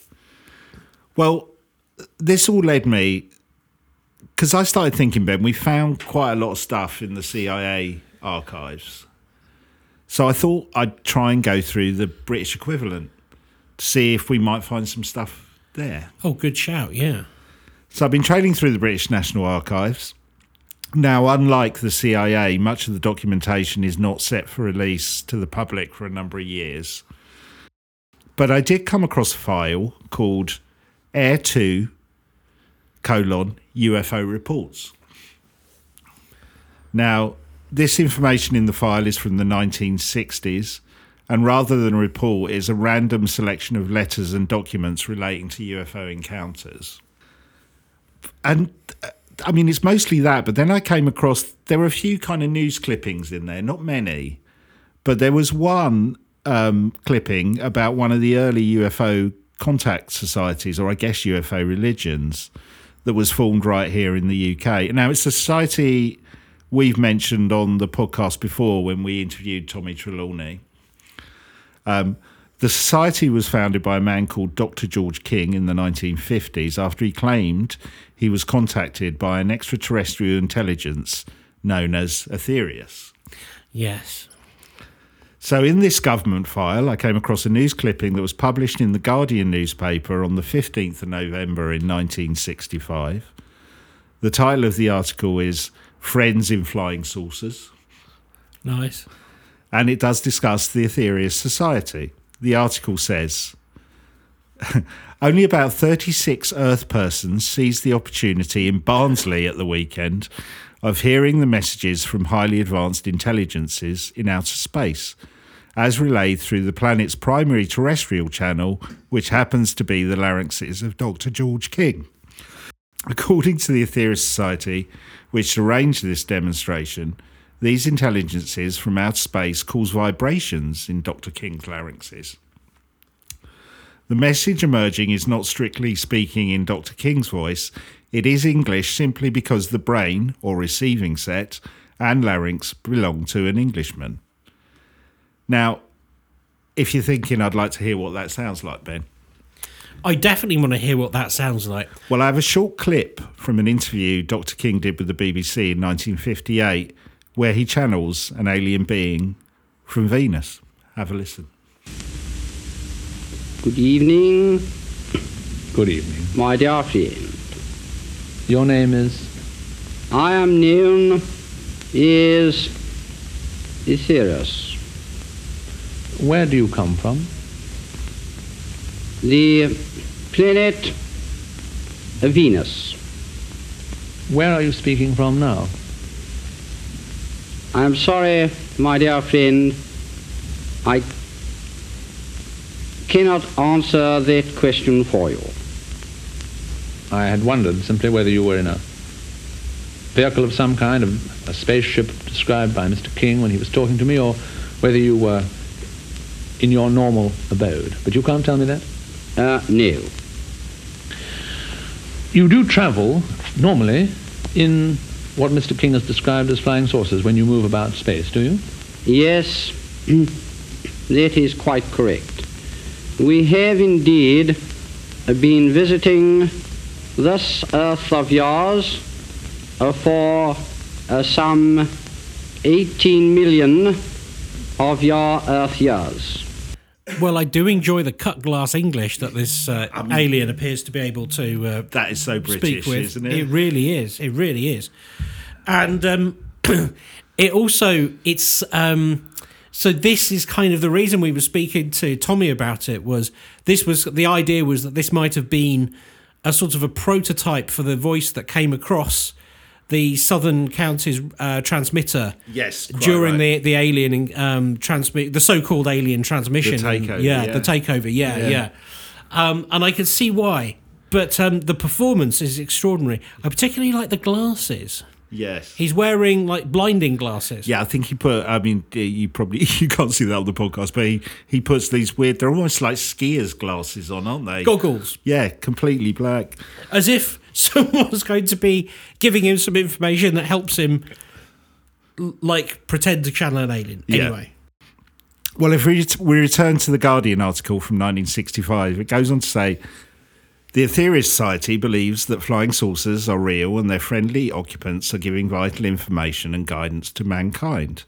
Well, this all led me because I started thinking, Ben, we found quite a lot of stuff in the CIA archives. So I thought I'd try and go through the British equivalent to see if we might find some stuff there. Oh, good shout, yeah. So I've been trailing through the British National Archives. Now, unlike the CIA, much of the documentation is not set for release to the public for a number of years. But I did come across a file called Air 2 colon UFO reports. Now, this information in the file is from the 1960s, and rather than a report, is a random selection of letters and documents relating to UFO encounters and uh, I mean, it's mostly that. But then I came across there were a few kind of news clippings in there, not many, but there was one um, clipping about one of the early UFO contact societies, or I guess UFO religions, that was formed right here in the UK. Now, it's a society we've mentioned on the podcast before when we interviewed Tommy Trelawney. Um, the society was founded by a man called Dr. George King in the 1950s after he claimed he was contacted by an extraterrestrial intelligence known as Aetherius. Yes. So, in this government file, I came across a news clipping that was published in the Guardian newspaper on the 15th of November in 1965. The title of the article is Friends in Flying Saucers. Nice. And it does discuss the Aetherius Society. The article says only about 36 Earth persons seized the opportunity in Barnsley at the weekend of hearing the messages from highly advanced intelligences in outer space, as relayed through the planet's primary terrestrial channel, which happens to be the larynxes of Dr. George King. According to the Aetherius Society, which arranged this demonstration, these intelligences from outer space cause vibrations in Dr. King's larynxes. The message emerging is not strictly speaking in Dr. King's voice, it is English simply because the brain, or receiving set, and larynx belong to an Englishman. Now, if you're thinking I'd like to hear what that sounds like, Ben, I definitely want to hear what that sounds like. Well, I have a short clip from an interview Dr. King did with the BBC in 1958 where he channels an alien being from Venus. Have a listen. Good evening, Good evening. my dear friend. Your name is? I am known as Aetherius, Where do you come from? the planet of Venus. Where are you speaking from now? I am sorry, my dear friend, I cannot answer that question for you. I had wondered simply whether you were in a vehicle of some kind, of a spaceship described by Mr. King when he was talking to me, or whether you were in your normal abode. But you can't tell me that? Uh, no. You do travel, normally, in what Mr. King has described as flying saucers when you move about space, do you? Yes, that is quite correct. We have indeed been visiting this earth of yours uh, for uh, some 18 million of your earth years. Well, I do enjoy the cut glass English that this uh, alien appears to be able to uh, That is so speak British, with. isn't it? it? really is. It really is. And um, it also it's um, so this is kind of the reason we were speaking to Tommy about it was this was the idea was that this might have been a sort of a prototype for the voice that came across the Southern Counties uh, transmitter Yes, during right. the the alien um, transmit the so-called alien transmission. The takeover, yeah, yeah. the takeover. Yeah, Yeah. yeah. Um, and I can see why. But um, the performance is extraordinary. I particularly like the glasses. Yes. He's wearing like blinding glasses. Yeah, I think he put. I mean, you probably you can't see that on the podcast, but he, he puts these weird. They're almost like skiers' glasses on, aren't they? Goggles. Yeah, completely black. as if someone's going to be giving him some information that helps him like pretend to channel an alien Yeah. anyway Well, if we, we return to the Guardian article from 1965, it goes on to say the Aetherius Society believes that flying saucers are real and their friendly occupants are giving vital information and guidance to mankind.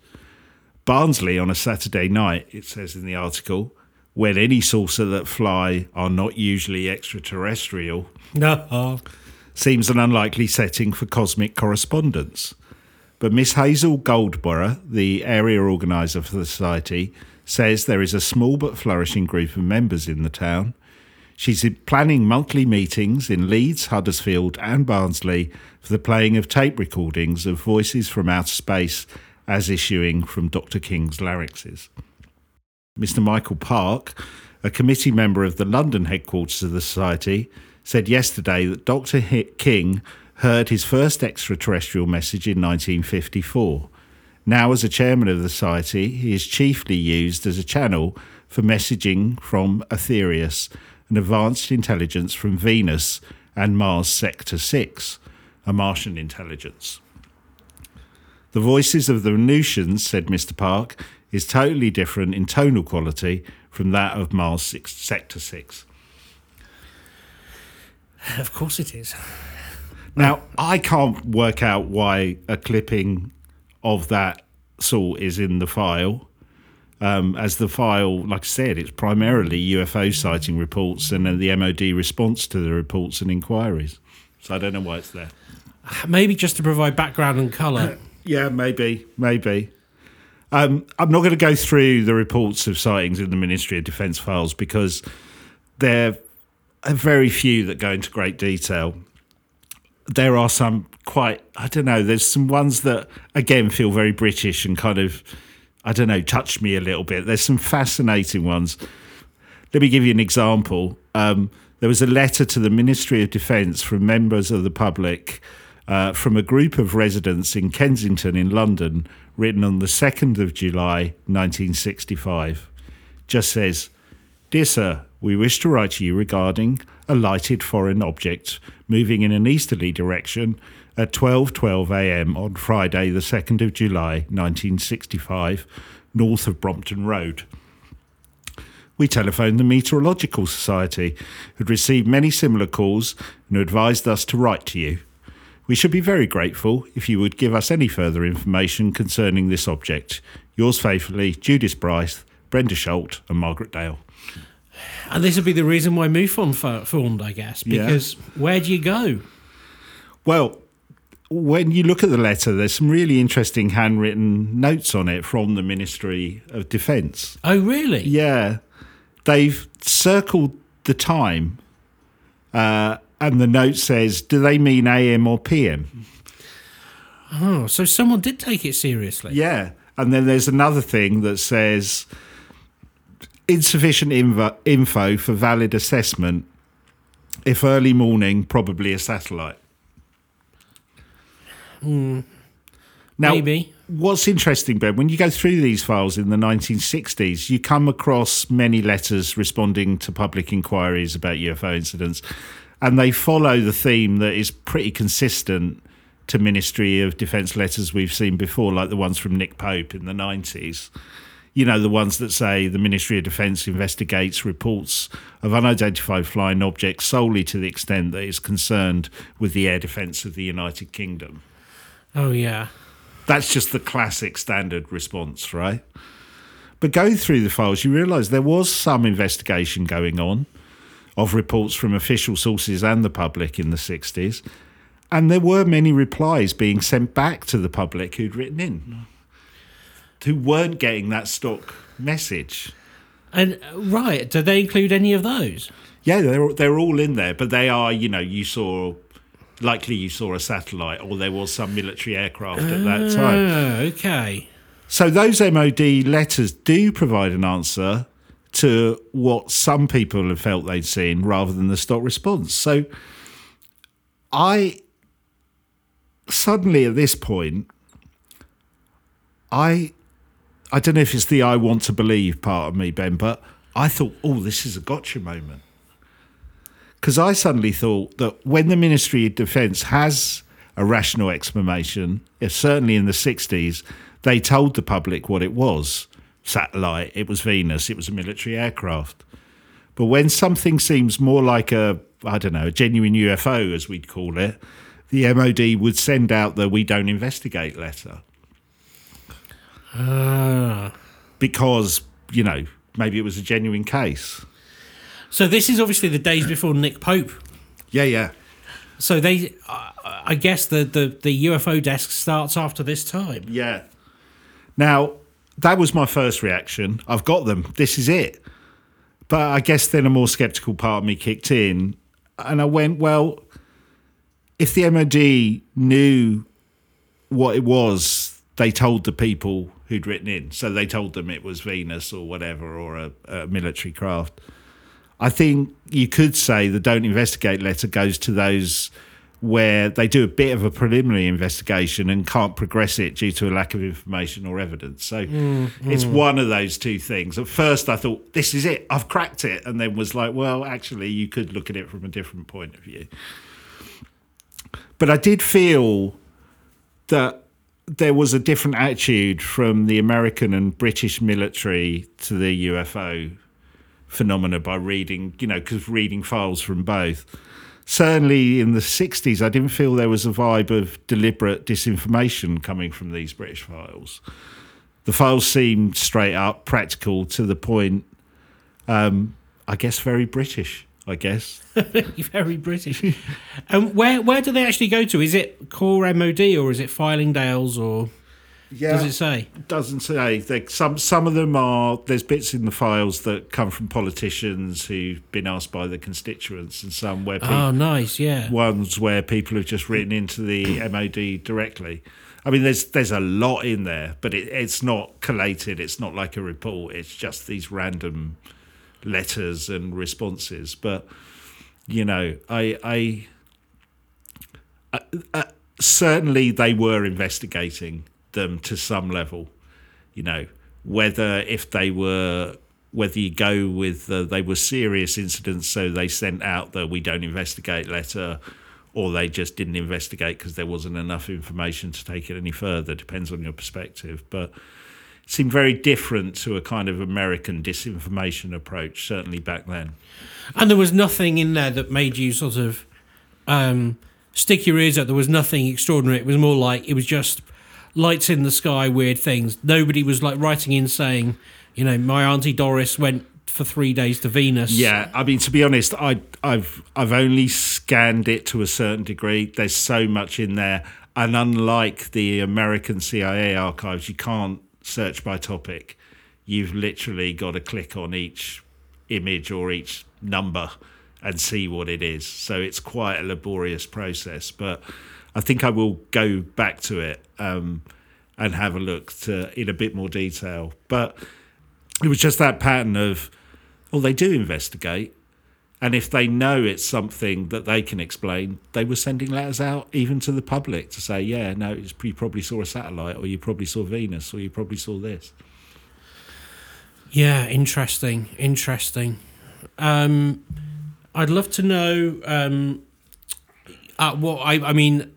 Barnsley on a Saturday night, it says in the article, when any saucer that fly are not usually extraterrestrial, no seems an unlikely setting for cosmic correspondence. But Miss Hazel Goldborough, the area organiser for the society, says there is a small but flourishing group of members in the town. She's planning monthly meetings in Leeds, Huddersfield, and Barnsley for the playing of tape recordings of voices from outer space as issuing from Dr. King's larynxes. Mr. Michael Park, a committee member of the London headquarters of the Society, said yesterday that Dr. King heard his first extraterrestrial message in 1954. Now, as a chairman of the Society, he is chiefly used as a channel for messaging from Aetherius, an advanced intelligence from Venus and Mars Sector 6, a Martian intelligence. The voices of the Venusians, said Mr. Park, is totally different in tonal quality from that of Mars six, Sector 6. of course it is Now, I can't work out why a clipping of that sort is in the file. Um, as the file, like I said, it's primarily UFO sighting reports and then the MOD response to the reports and inquiries. So I don't know why it's there. maybe just to provide background and colour Yeah, maybe, maybe. Um, I'm not going to go through the reports of sightings in the Ministry of Defence files because there are very few that go into great detail. There are some quite, I don't know, there's some ones that, again, feel very British and kind of, I don't know, touch me a little bit. There's some fascinating ones. Let me give you an example. Um, there was a letter to the Ministry of Defence from members of the public uh, from a group of residents in Kensington in London, written on the 2nd of July 1965. Just says, Dear Sir, we wish to write to you regarding a lighted foreign object moving in an easterly direction at 12:12 a.m. on Friday the 2nd of July 1965 north of Brompton Road. We telephoned the Meteorological Society, who'd received many similar calls and who advised us to write to you. We should be very grateful if you would give us any further information concerning this object. Yours faithfully, Judith Bryce, Brenda Schult, and Margaret Dale. and this would be the reason why MUFON fo- formed I guess Yeah. because where do you go Well, when you look at the letter, there's some really interesting handwritten notes on it from the Ministry of Defence. oh really Yeah, they've circled the time, uh, and the note says, "Do they mean AM or PM?" oh so someone did take it seriously Yeah, and then there's another thing that says insufficient info, info for valid assessment. If early morning, probably a satellite. Hmm. Now, Maybe. what's interesting, Ben, when you go through these files in the 1960s, you come across many letters responding to public inquiries about UFO incidents, and they follow the theme that is pretty consistent to Ministry of Defence letters we've seen before, like the ones from Nick Pope in the 90s. You know, the ones that say the Ministry of Defence investigates reports of unidentified flying objects solely to the extent that it's concerned with the air defence of the United Kingdom. Oh yeah That's just the classic standard response, right? But going through the files, you realise there was some investigation going on of reports from official sources and the public in the 60s. And there were many replies being sent back to the public who'd written in, who weren't getting that stock message. and right do they include any of those Yeah, they're they're all in there, but they are, you know, you saw likely you saw a satellite or there was some military aircraft at that time. Oh, okay. So those MOD letters do provide an answer to what some people have felt they'd seen rather than the stock response. So I suddenly at this point I I don't know if it's the I want to believe part of me, Ben, but I thought, oh, this is a gotcha moment. Because I suddenly thought that when the Ministry of Defence has a rational explanation, certainly in the 60s, they told the public what it was satellite, it was Venus, it was a military aircraft. But when something seems more like a, I don't know, a genuine UFO, as we'd call it, the MOD would send out the We Don't Investigate letter. Ah. Because, you know, maybe it was a genuine case. So this is obviously the days before Nick Pope. Yeah, yeah. So they, I guess the, the the UFO desk starts after this time. Yeah. Now, that was my first reaction. I've got them. This is it. But I guess then a more skeptical part of me kicked in. And I went, well, if the MOD knew what it was, they told the people who'd written in. So they told them it was Venus or whatever, or a, a military craft. I think you could say the don't investigate letter goes to those where they do a bit of a preliminary investigation and can't progress it due to a lack of information or evidence. So mm, it's mm. one of those two things. At first, I thought, this is it, I've cracked it. And then was like, well, actually, you could look at it from a different point of view. But I did feel that there was a different attitude from the American and British military to the UFO phenomena by reading, you know, because reading files from both. Certainly in the 60s, I didn't feel there was a vibe of deliberate disinformation coming from these British files. The files seemed straight up, practical, to the point, um, I guess, very British, I guess. Very British. and where where do they actually go to? Is it core MOD or is it Fylingdales or Yeah. does it say? doesn't say. They, some some of them are. There's bits in the files that come from politicians who've been asked by the constituents, and some where people, Oh, nice. Yeah. ones where people have just written into the MOD directly. I mean, there's there's a lot in there, but it, it's not collated. It's not like a report. It's just these random letters and responses. But you know, I I. Uh, uh, certainly, they were investigating them to some level. You know, whether if they were whether you go with they were serious incidents, so they sent out the "we don't investigate" letter, or they just didn't investigate because there wasn't enough information to take it any further. Depends on your perspective, but it seemed very different to a kind of American disinformation approach, certainly back then. And there was nothing in there that made you sort of um, stick your ears out. There was nothing extraordinary. It was more like it was just lights in the sky, weird things. Nobody was like writing in saying, you know, my auntie Doris went for three days to Venus. Yeah, I mean to be honest, I I've I've only scanned it to a certain degree. There's so much in there, and unlike the American CIA archives, you can't search by topic. You've literally got to click on each image or each number and see what it is. So it's quite a laborious process, but I think I will go back to it um, and have a look to in a bit more detail. But it was just that pattern of, well, they do investigate. And if they know it's something that they can explain, they were sending letters out even to the public to say, yeah, no, you probably saw a satellite, or you probably saw Venus, or you probably saw this. Yeah, interesting, interesting. Um, I'd love to know um, uh, what I, I mean.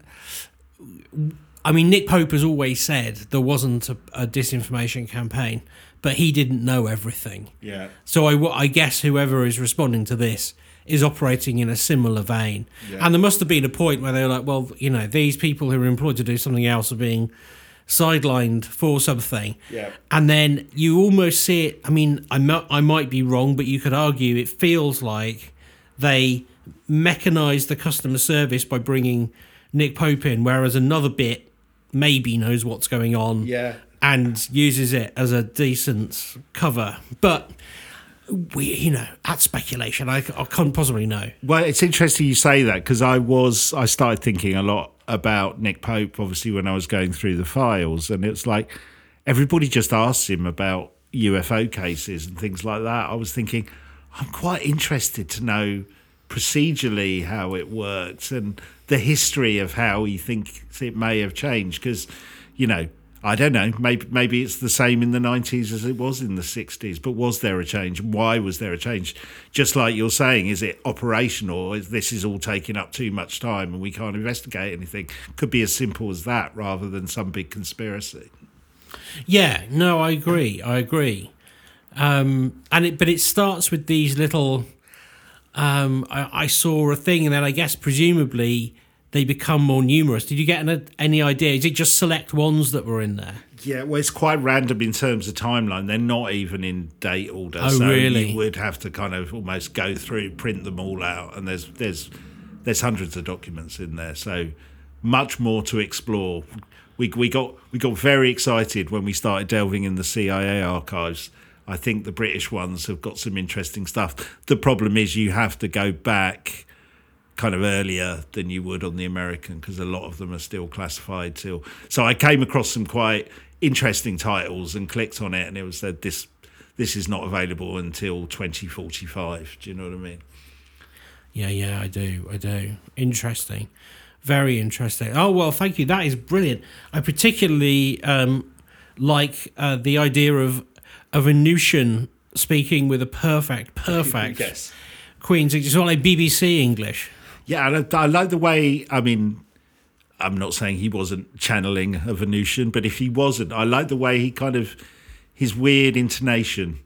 I mean, Nick Pope has always said there wasn't a, a disinformation campaign, but he didn't know everything. Yeah. So I, I guess whoever is responding to this is operating in a similar vein. Yeah. And there must have been a point where they were like, well, you know, these people who are employed to do something else are being sidelined for something. Yeah. And then you almost see it. I mean, I, mi- I might be wrong, but you could argue it feels like they mechanized the customer service by bringing Nick Pope in, whereas another bit maybe knows what's going on Yeah. and uses it as a decent cover. But We, you know, that's speculation. I, I can't possibly know. Well, it's interesting you say that because I was I started thinking a lot about Nick Pope obviously when I was going through the files, and it's like everybody just asks him about UFO cases and things like that. I was thinking I'm quite interested to know procedurally how it works and the history of how he thinks it may have changed because you know I don't know. Maybe maybe it's the same in the nineties as it was in the sixties. But was there a change? Why was there a change? Just like you're saying, is it operational? Is this is all taking up too much time and we can't investigate anything? Could be as simple as that, rather than some big conspiracy. Yeah, no, I agree. I agree. Um, and it, but it starts with these little. Um, I, I saw a thing, and then I guess presumably they become more numerous. Did you get an, any idea? Is it just select ones that were in there? Yeah, well, it's quite random in terms of timeline. They're not even in date order. Oh, so really? You would have to kind of almost go through, print them all out, and there's there's there's hundreds of documents in there. So much more to explore. We we got we got very excited when we started delving in the CIA archives. I think the British ones have got some interesting stuff. The problem is you have to go back kind of earlier than you would on the American because a lot of them are still classified till. So I came across some quite interesting titles and clicked on it, and it was said this this is not available until 2045. Do you know what I mean? Yeah, yeah, I do. I do. Interesting. Very interesting. Oh, well, thank you. That is brilliant. I particularly um, like uh, the idea of a Venusian speaking with a perfect, perfect Yes. Queen's English. It's not like BBC English. Yeah, and I, I like the way. I mean, I'm not saying he wasn't channeling a Venusian, but if he wasn't, I like the way he kind of his weird intonation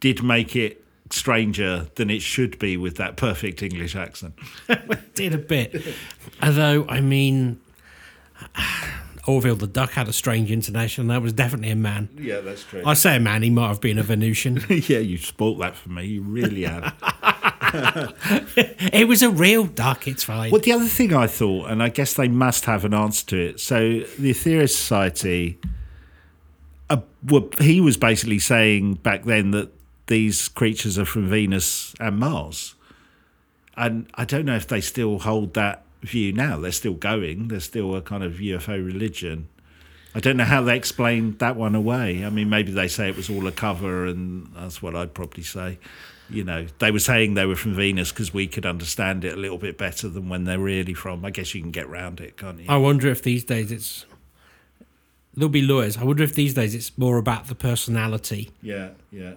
did make it stranger than it should be with that perfect English accent. Did a bit. Although, I mean, Orville the Duck had a strange intonation. That was definitely a man. Yeah, that's true. I say a man, he might have been a Venusian. yeah, you spoilt that for me. You really have. it was a real duck, it's fine. Well, the other thing I thought, and I guess they must have an answer to it. So the Aetherius Society, uh, he was basically saying back then that these creatures are from Venus and Mars, and I don't know if they still hold that view now. They're still going. They're still a kind of UFO religion. I don't know how they explained that one away. I mean, maybe they say it was all a cover, and that's what I'd probably say. You know, they were saying they were from Venus because we could understand it a little bit better than when they're really from. I guess you can get round it, can't you? I wonder if these days it's. There'll be lawyers. I wonder if these days it's more about the personality. Yeah, yeah.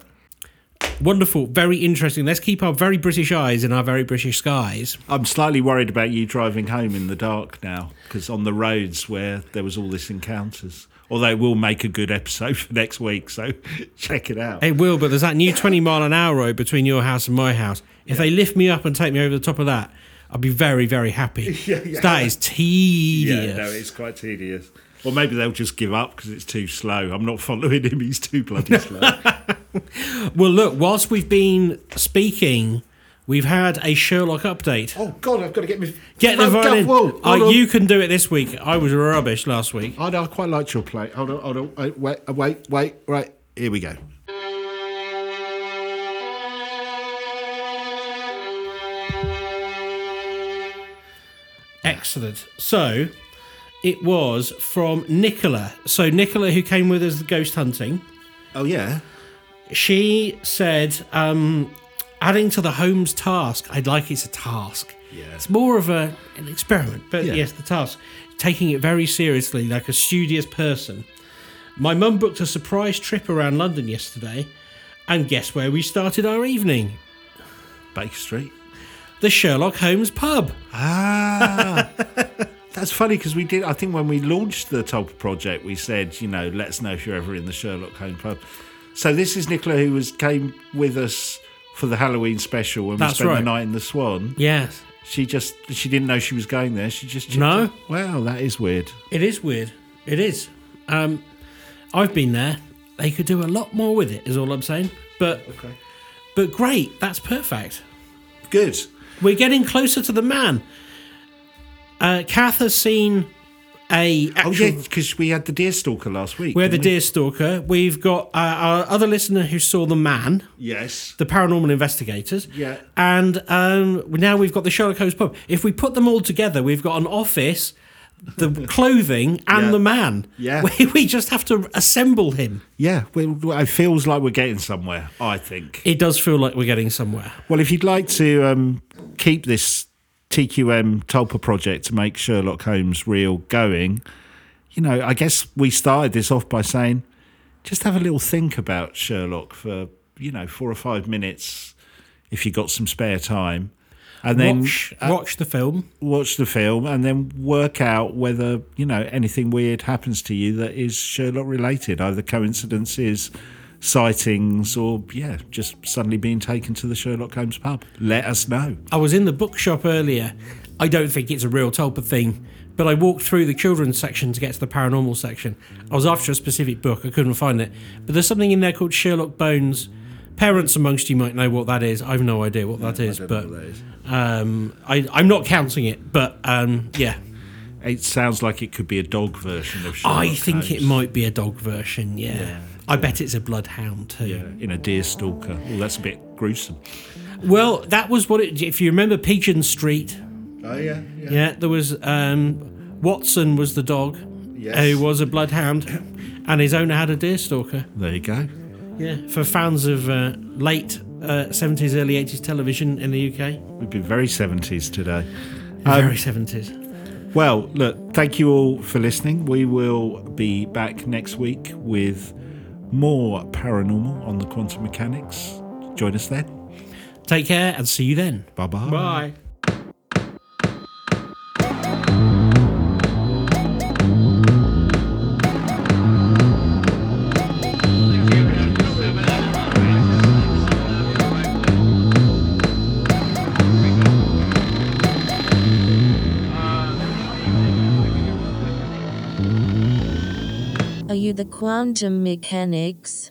Wonderful, very interesting. Let's keep our very British eyes in our very British skies. I'm slightly worried about you driving home in the dark now because on the roads where there was all this encounters. Although it will make a good episode for next week, so check it out. It will, but there's that new 20 mile an hour road between your house and my house. If they lift me up and take me over the top of that, I'll be very, very happy. Yeah, yeah. That is tedious. Yeah, no, it's quite tedious. Or maybe they'll just give up because it's too slow. I'm not following him; he's too bloody slow. Well, look, whilst we've been speaking, we've had a Sherlock update. oh God, I've got to get me Get the Oh, violin. Whoa, oh, hold Oh, on. you can do it this week. I was rubbish last week. Oh, no, I quite liked your play. Hold on, hold on. Uh, wait, wait, wait, wait. Right, here we go. Excellent. So, it was from Nicola. So, Nicola, who came with us ghost hunting, Oh yeah. She said, um, adding to the Holmes task, I'd like it's a task. Yeah. It's more of a, an experiment, but Yeah. yes, the task. Taking it very seriously, like a studious person. My mum booked a surprise trip around London yesterday, and guess where we started our evening? Baker Street. The Sherlock Holmes pub. Ah, that's funny because we did. I think when we launched the Tulpa project, we said, you know, let us know if you're ever in the Sherlock Holmes pub. So this is Nicola who was came with us for the Halloween special when That's we spent right. the night in the Swan. Yes, She just she didn't know she was going there. She just No. Wow, that is weird. it is weird. It is. Um, I've been there. They could do a lot more with it, is all I'm saying. But, Okay. but great. That's perfect. Good. We're getting closer to the man. Uh, Kath has seen a Oh yeah, because we had the deer stalker last week. we had the didn't deer stalker. We've got uh, our other listener who saw the man, Yes. the paranormal investigators. Yeah. And um, now we've got the Sherlock Holmes pub. If we put them all together, we've got an office, the clothing, and Yeah. the man. Yeah. We, we just have to assemble him. Yeah, well, it feels like we're getting somewhere. I think. It does feel like we're getting somewhere. Well, if you'd like to um, keep this TQM Tulpa project to make Sherlock Holmes real going, you know, I guess we started this off by saying just have a little think about Sherlock for, you know, four or five minutes if you got some spare time. And then watch, uh, watch the film. watch the film and then work out whether, you know, anything weird happens to you that is Sherlock related, either coincidences, sightings, or, yeah, just suddenly being taken to the Sherlock Holmes pub. Let us know. I was in the bookshop earlier. I don't think it's a real Tulpa thing, but I walked through the children's section to get to the paranormal section. I was after a specific book, I couldn't find it. But there's something in there called Sherlock Bones. Parents amongst you might know what that is. I have no idea what that is, but Um, I, I'm not counting it. But um, yeah, It sounds like it could be a dog version of Sherlock I think it might be a dog version. Yeah, I bet it's a bloodhound too. Yeah, in a deer stalker. Well, that's a bit gruesome. Well, that was what it. If you remember Pigeon Street, Oh, yeah, Yeah, there was um, Watson was the dog, Yes. who was a bloodhound, and his owner had a deer stalker. There you go. Yeah, for fans of uh, late uh, seventies, early eighties television in the UK, We've been very 70s today. Um, very seventies. Well, look, thank you all for listening. We will be back next week with more paranormal on the quantum mechanics. Join us then. Take care and see you then. Bye bye. Quantum mechanics?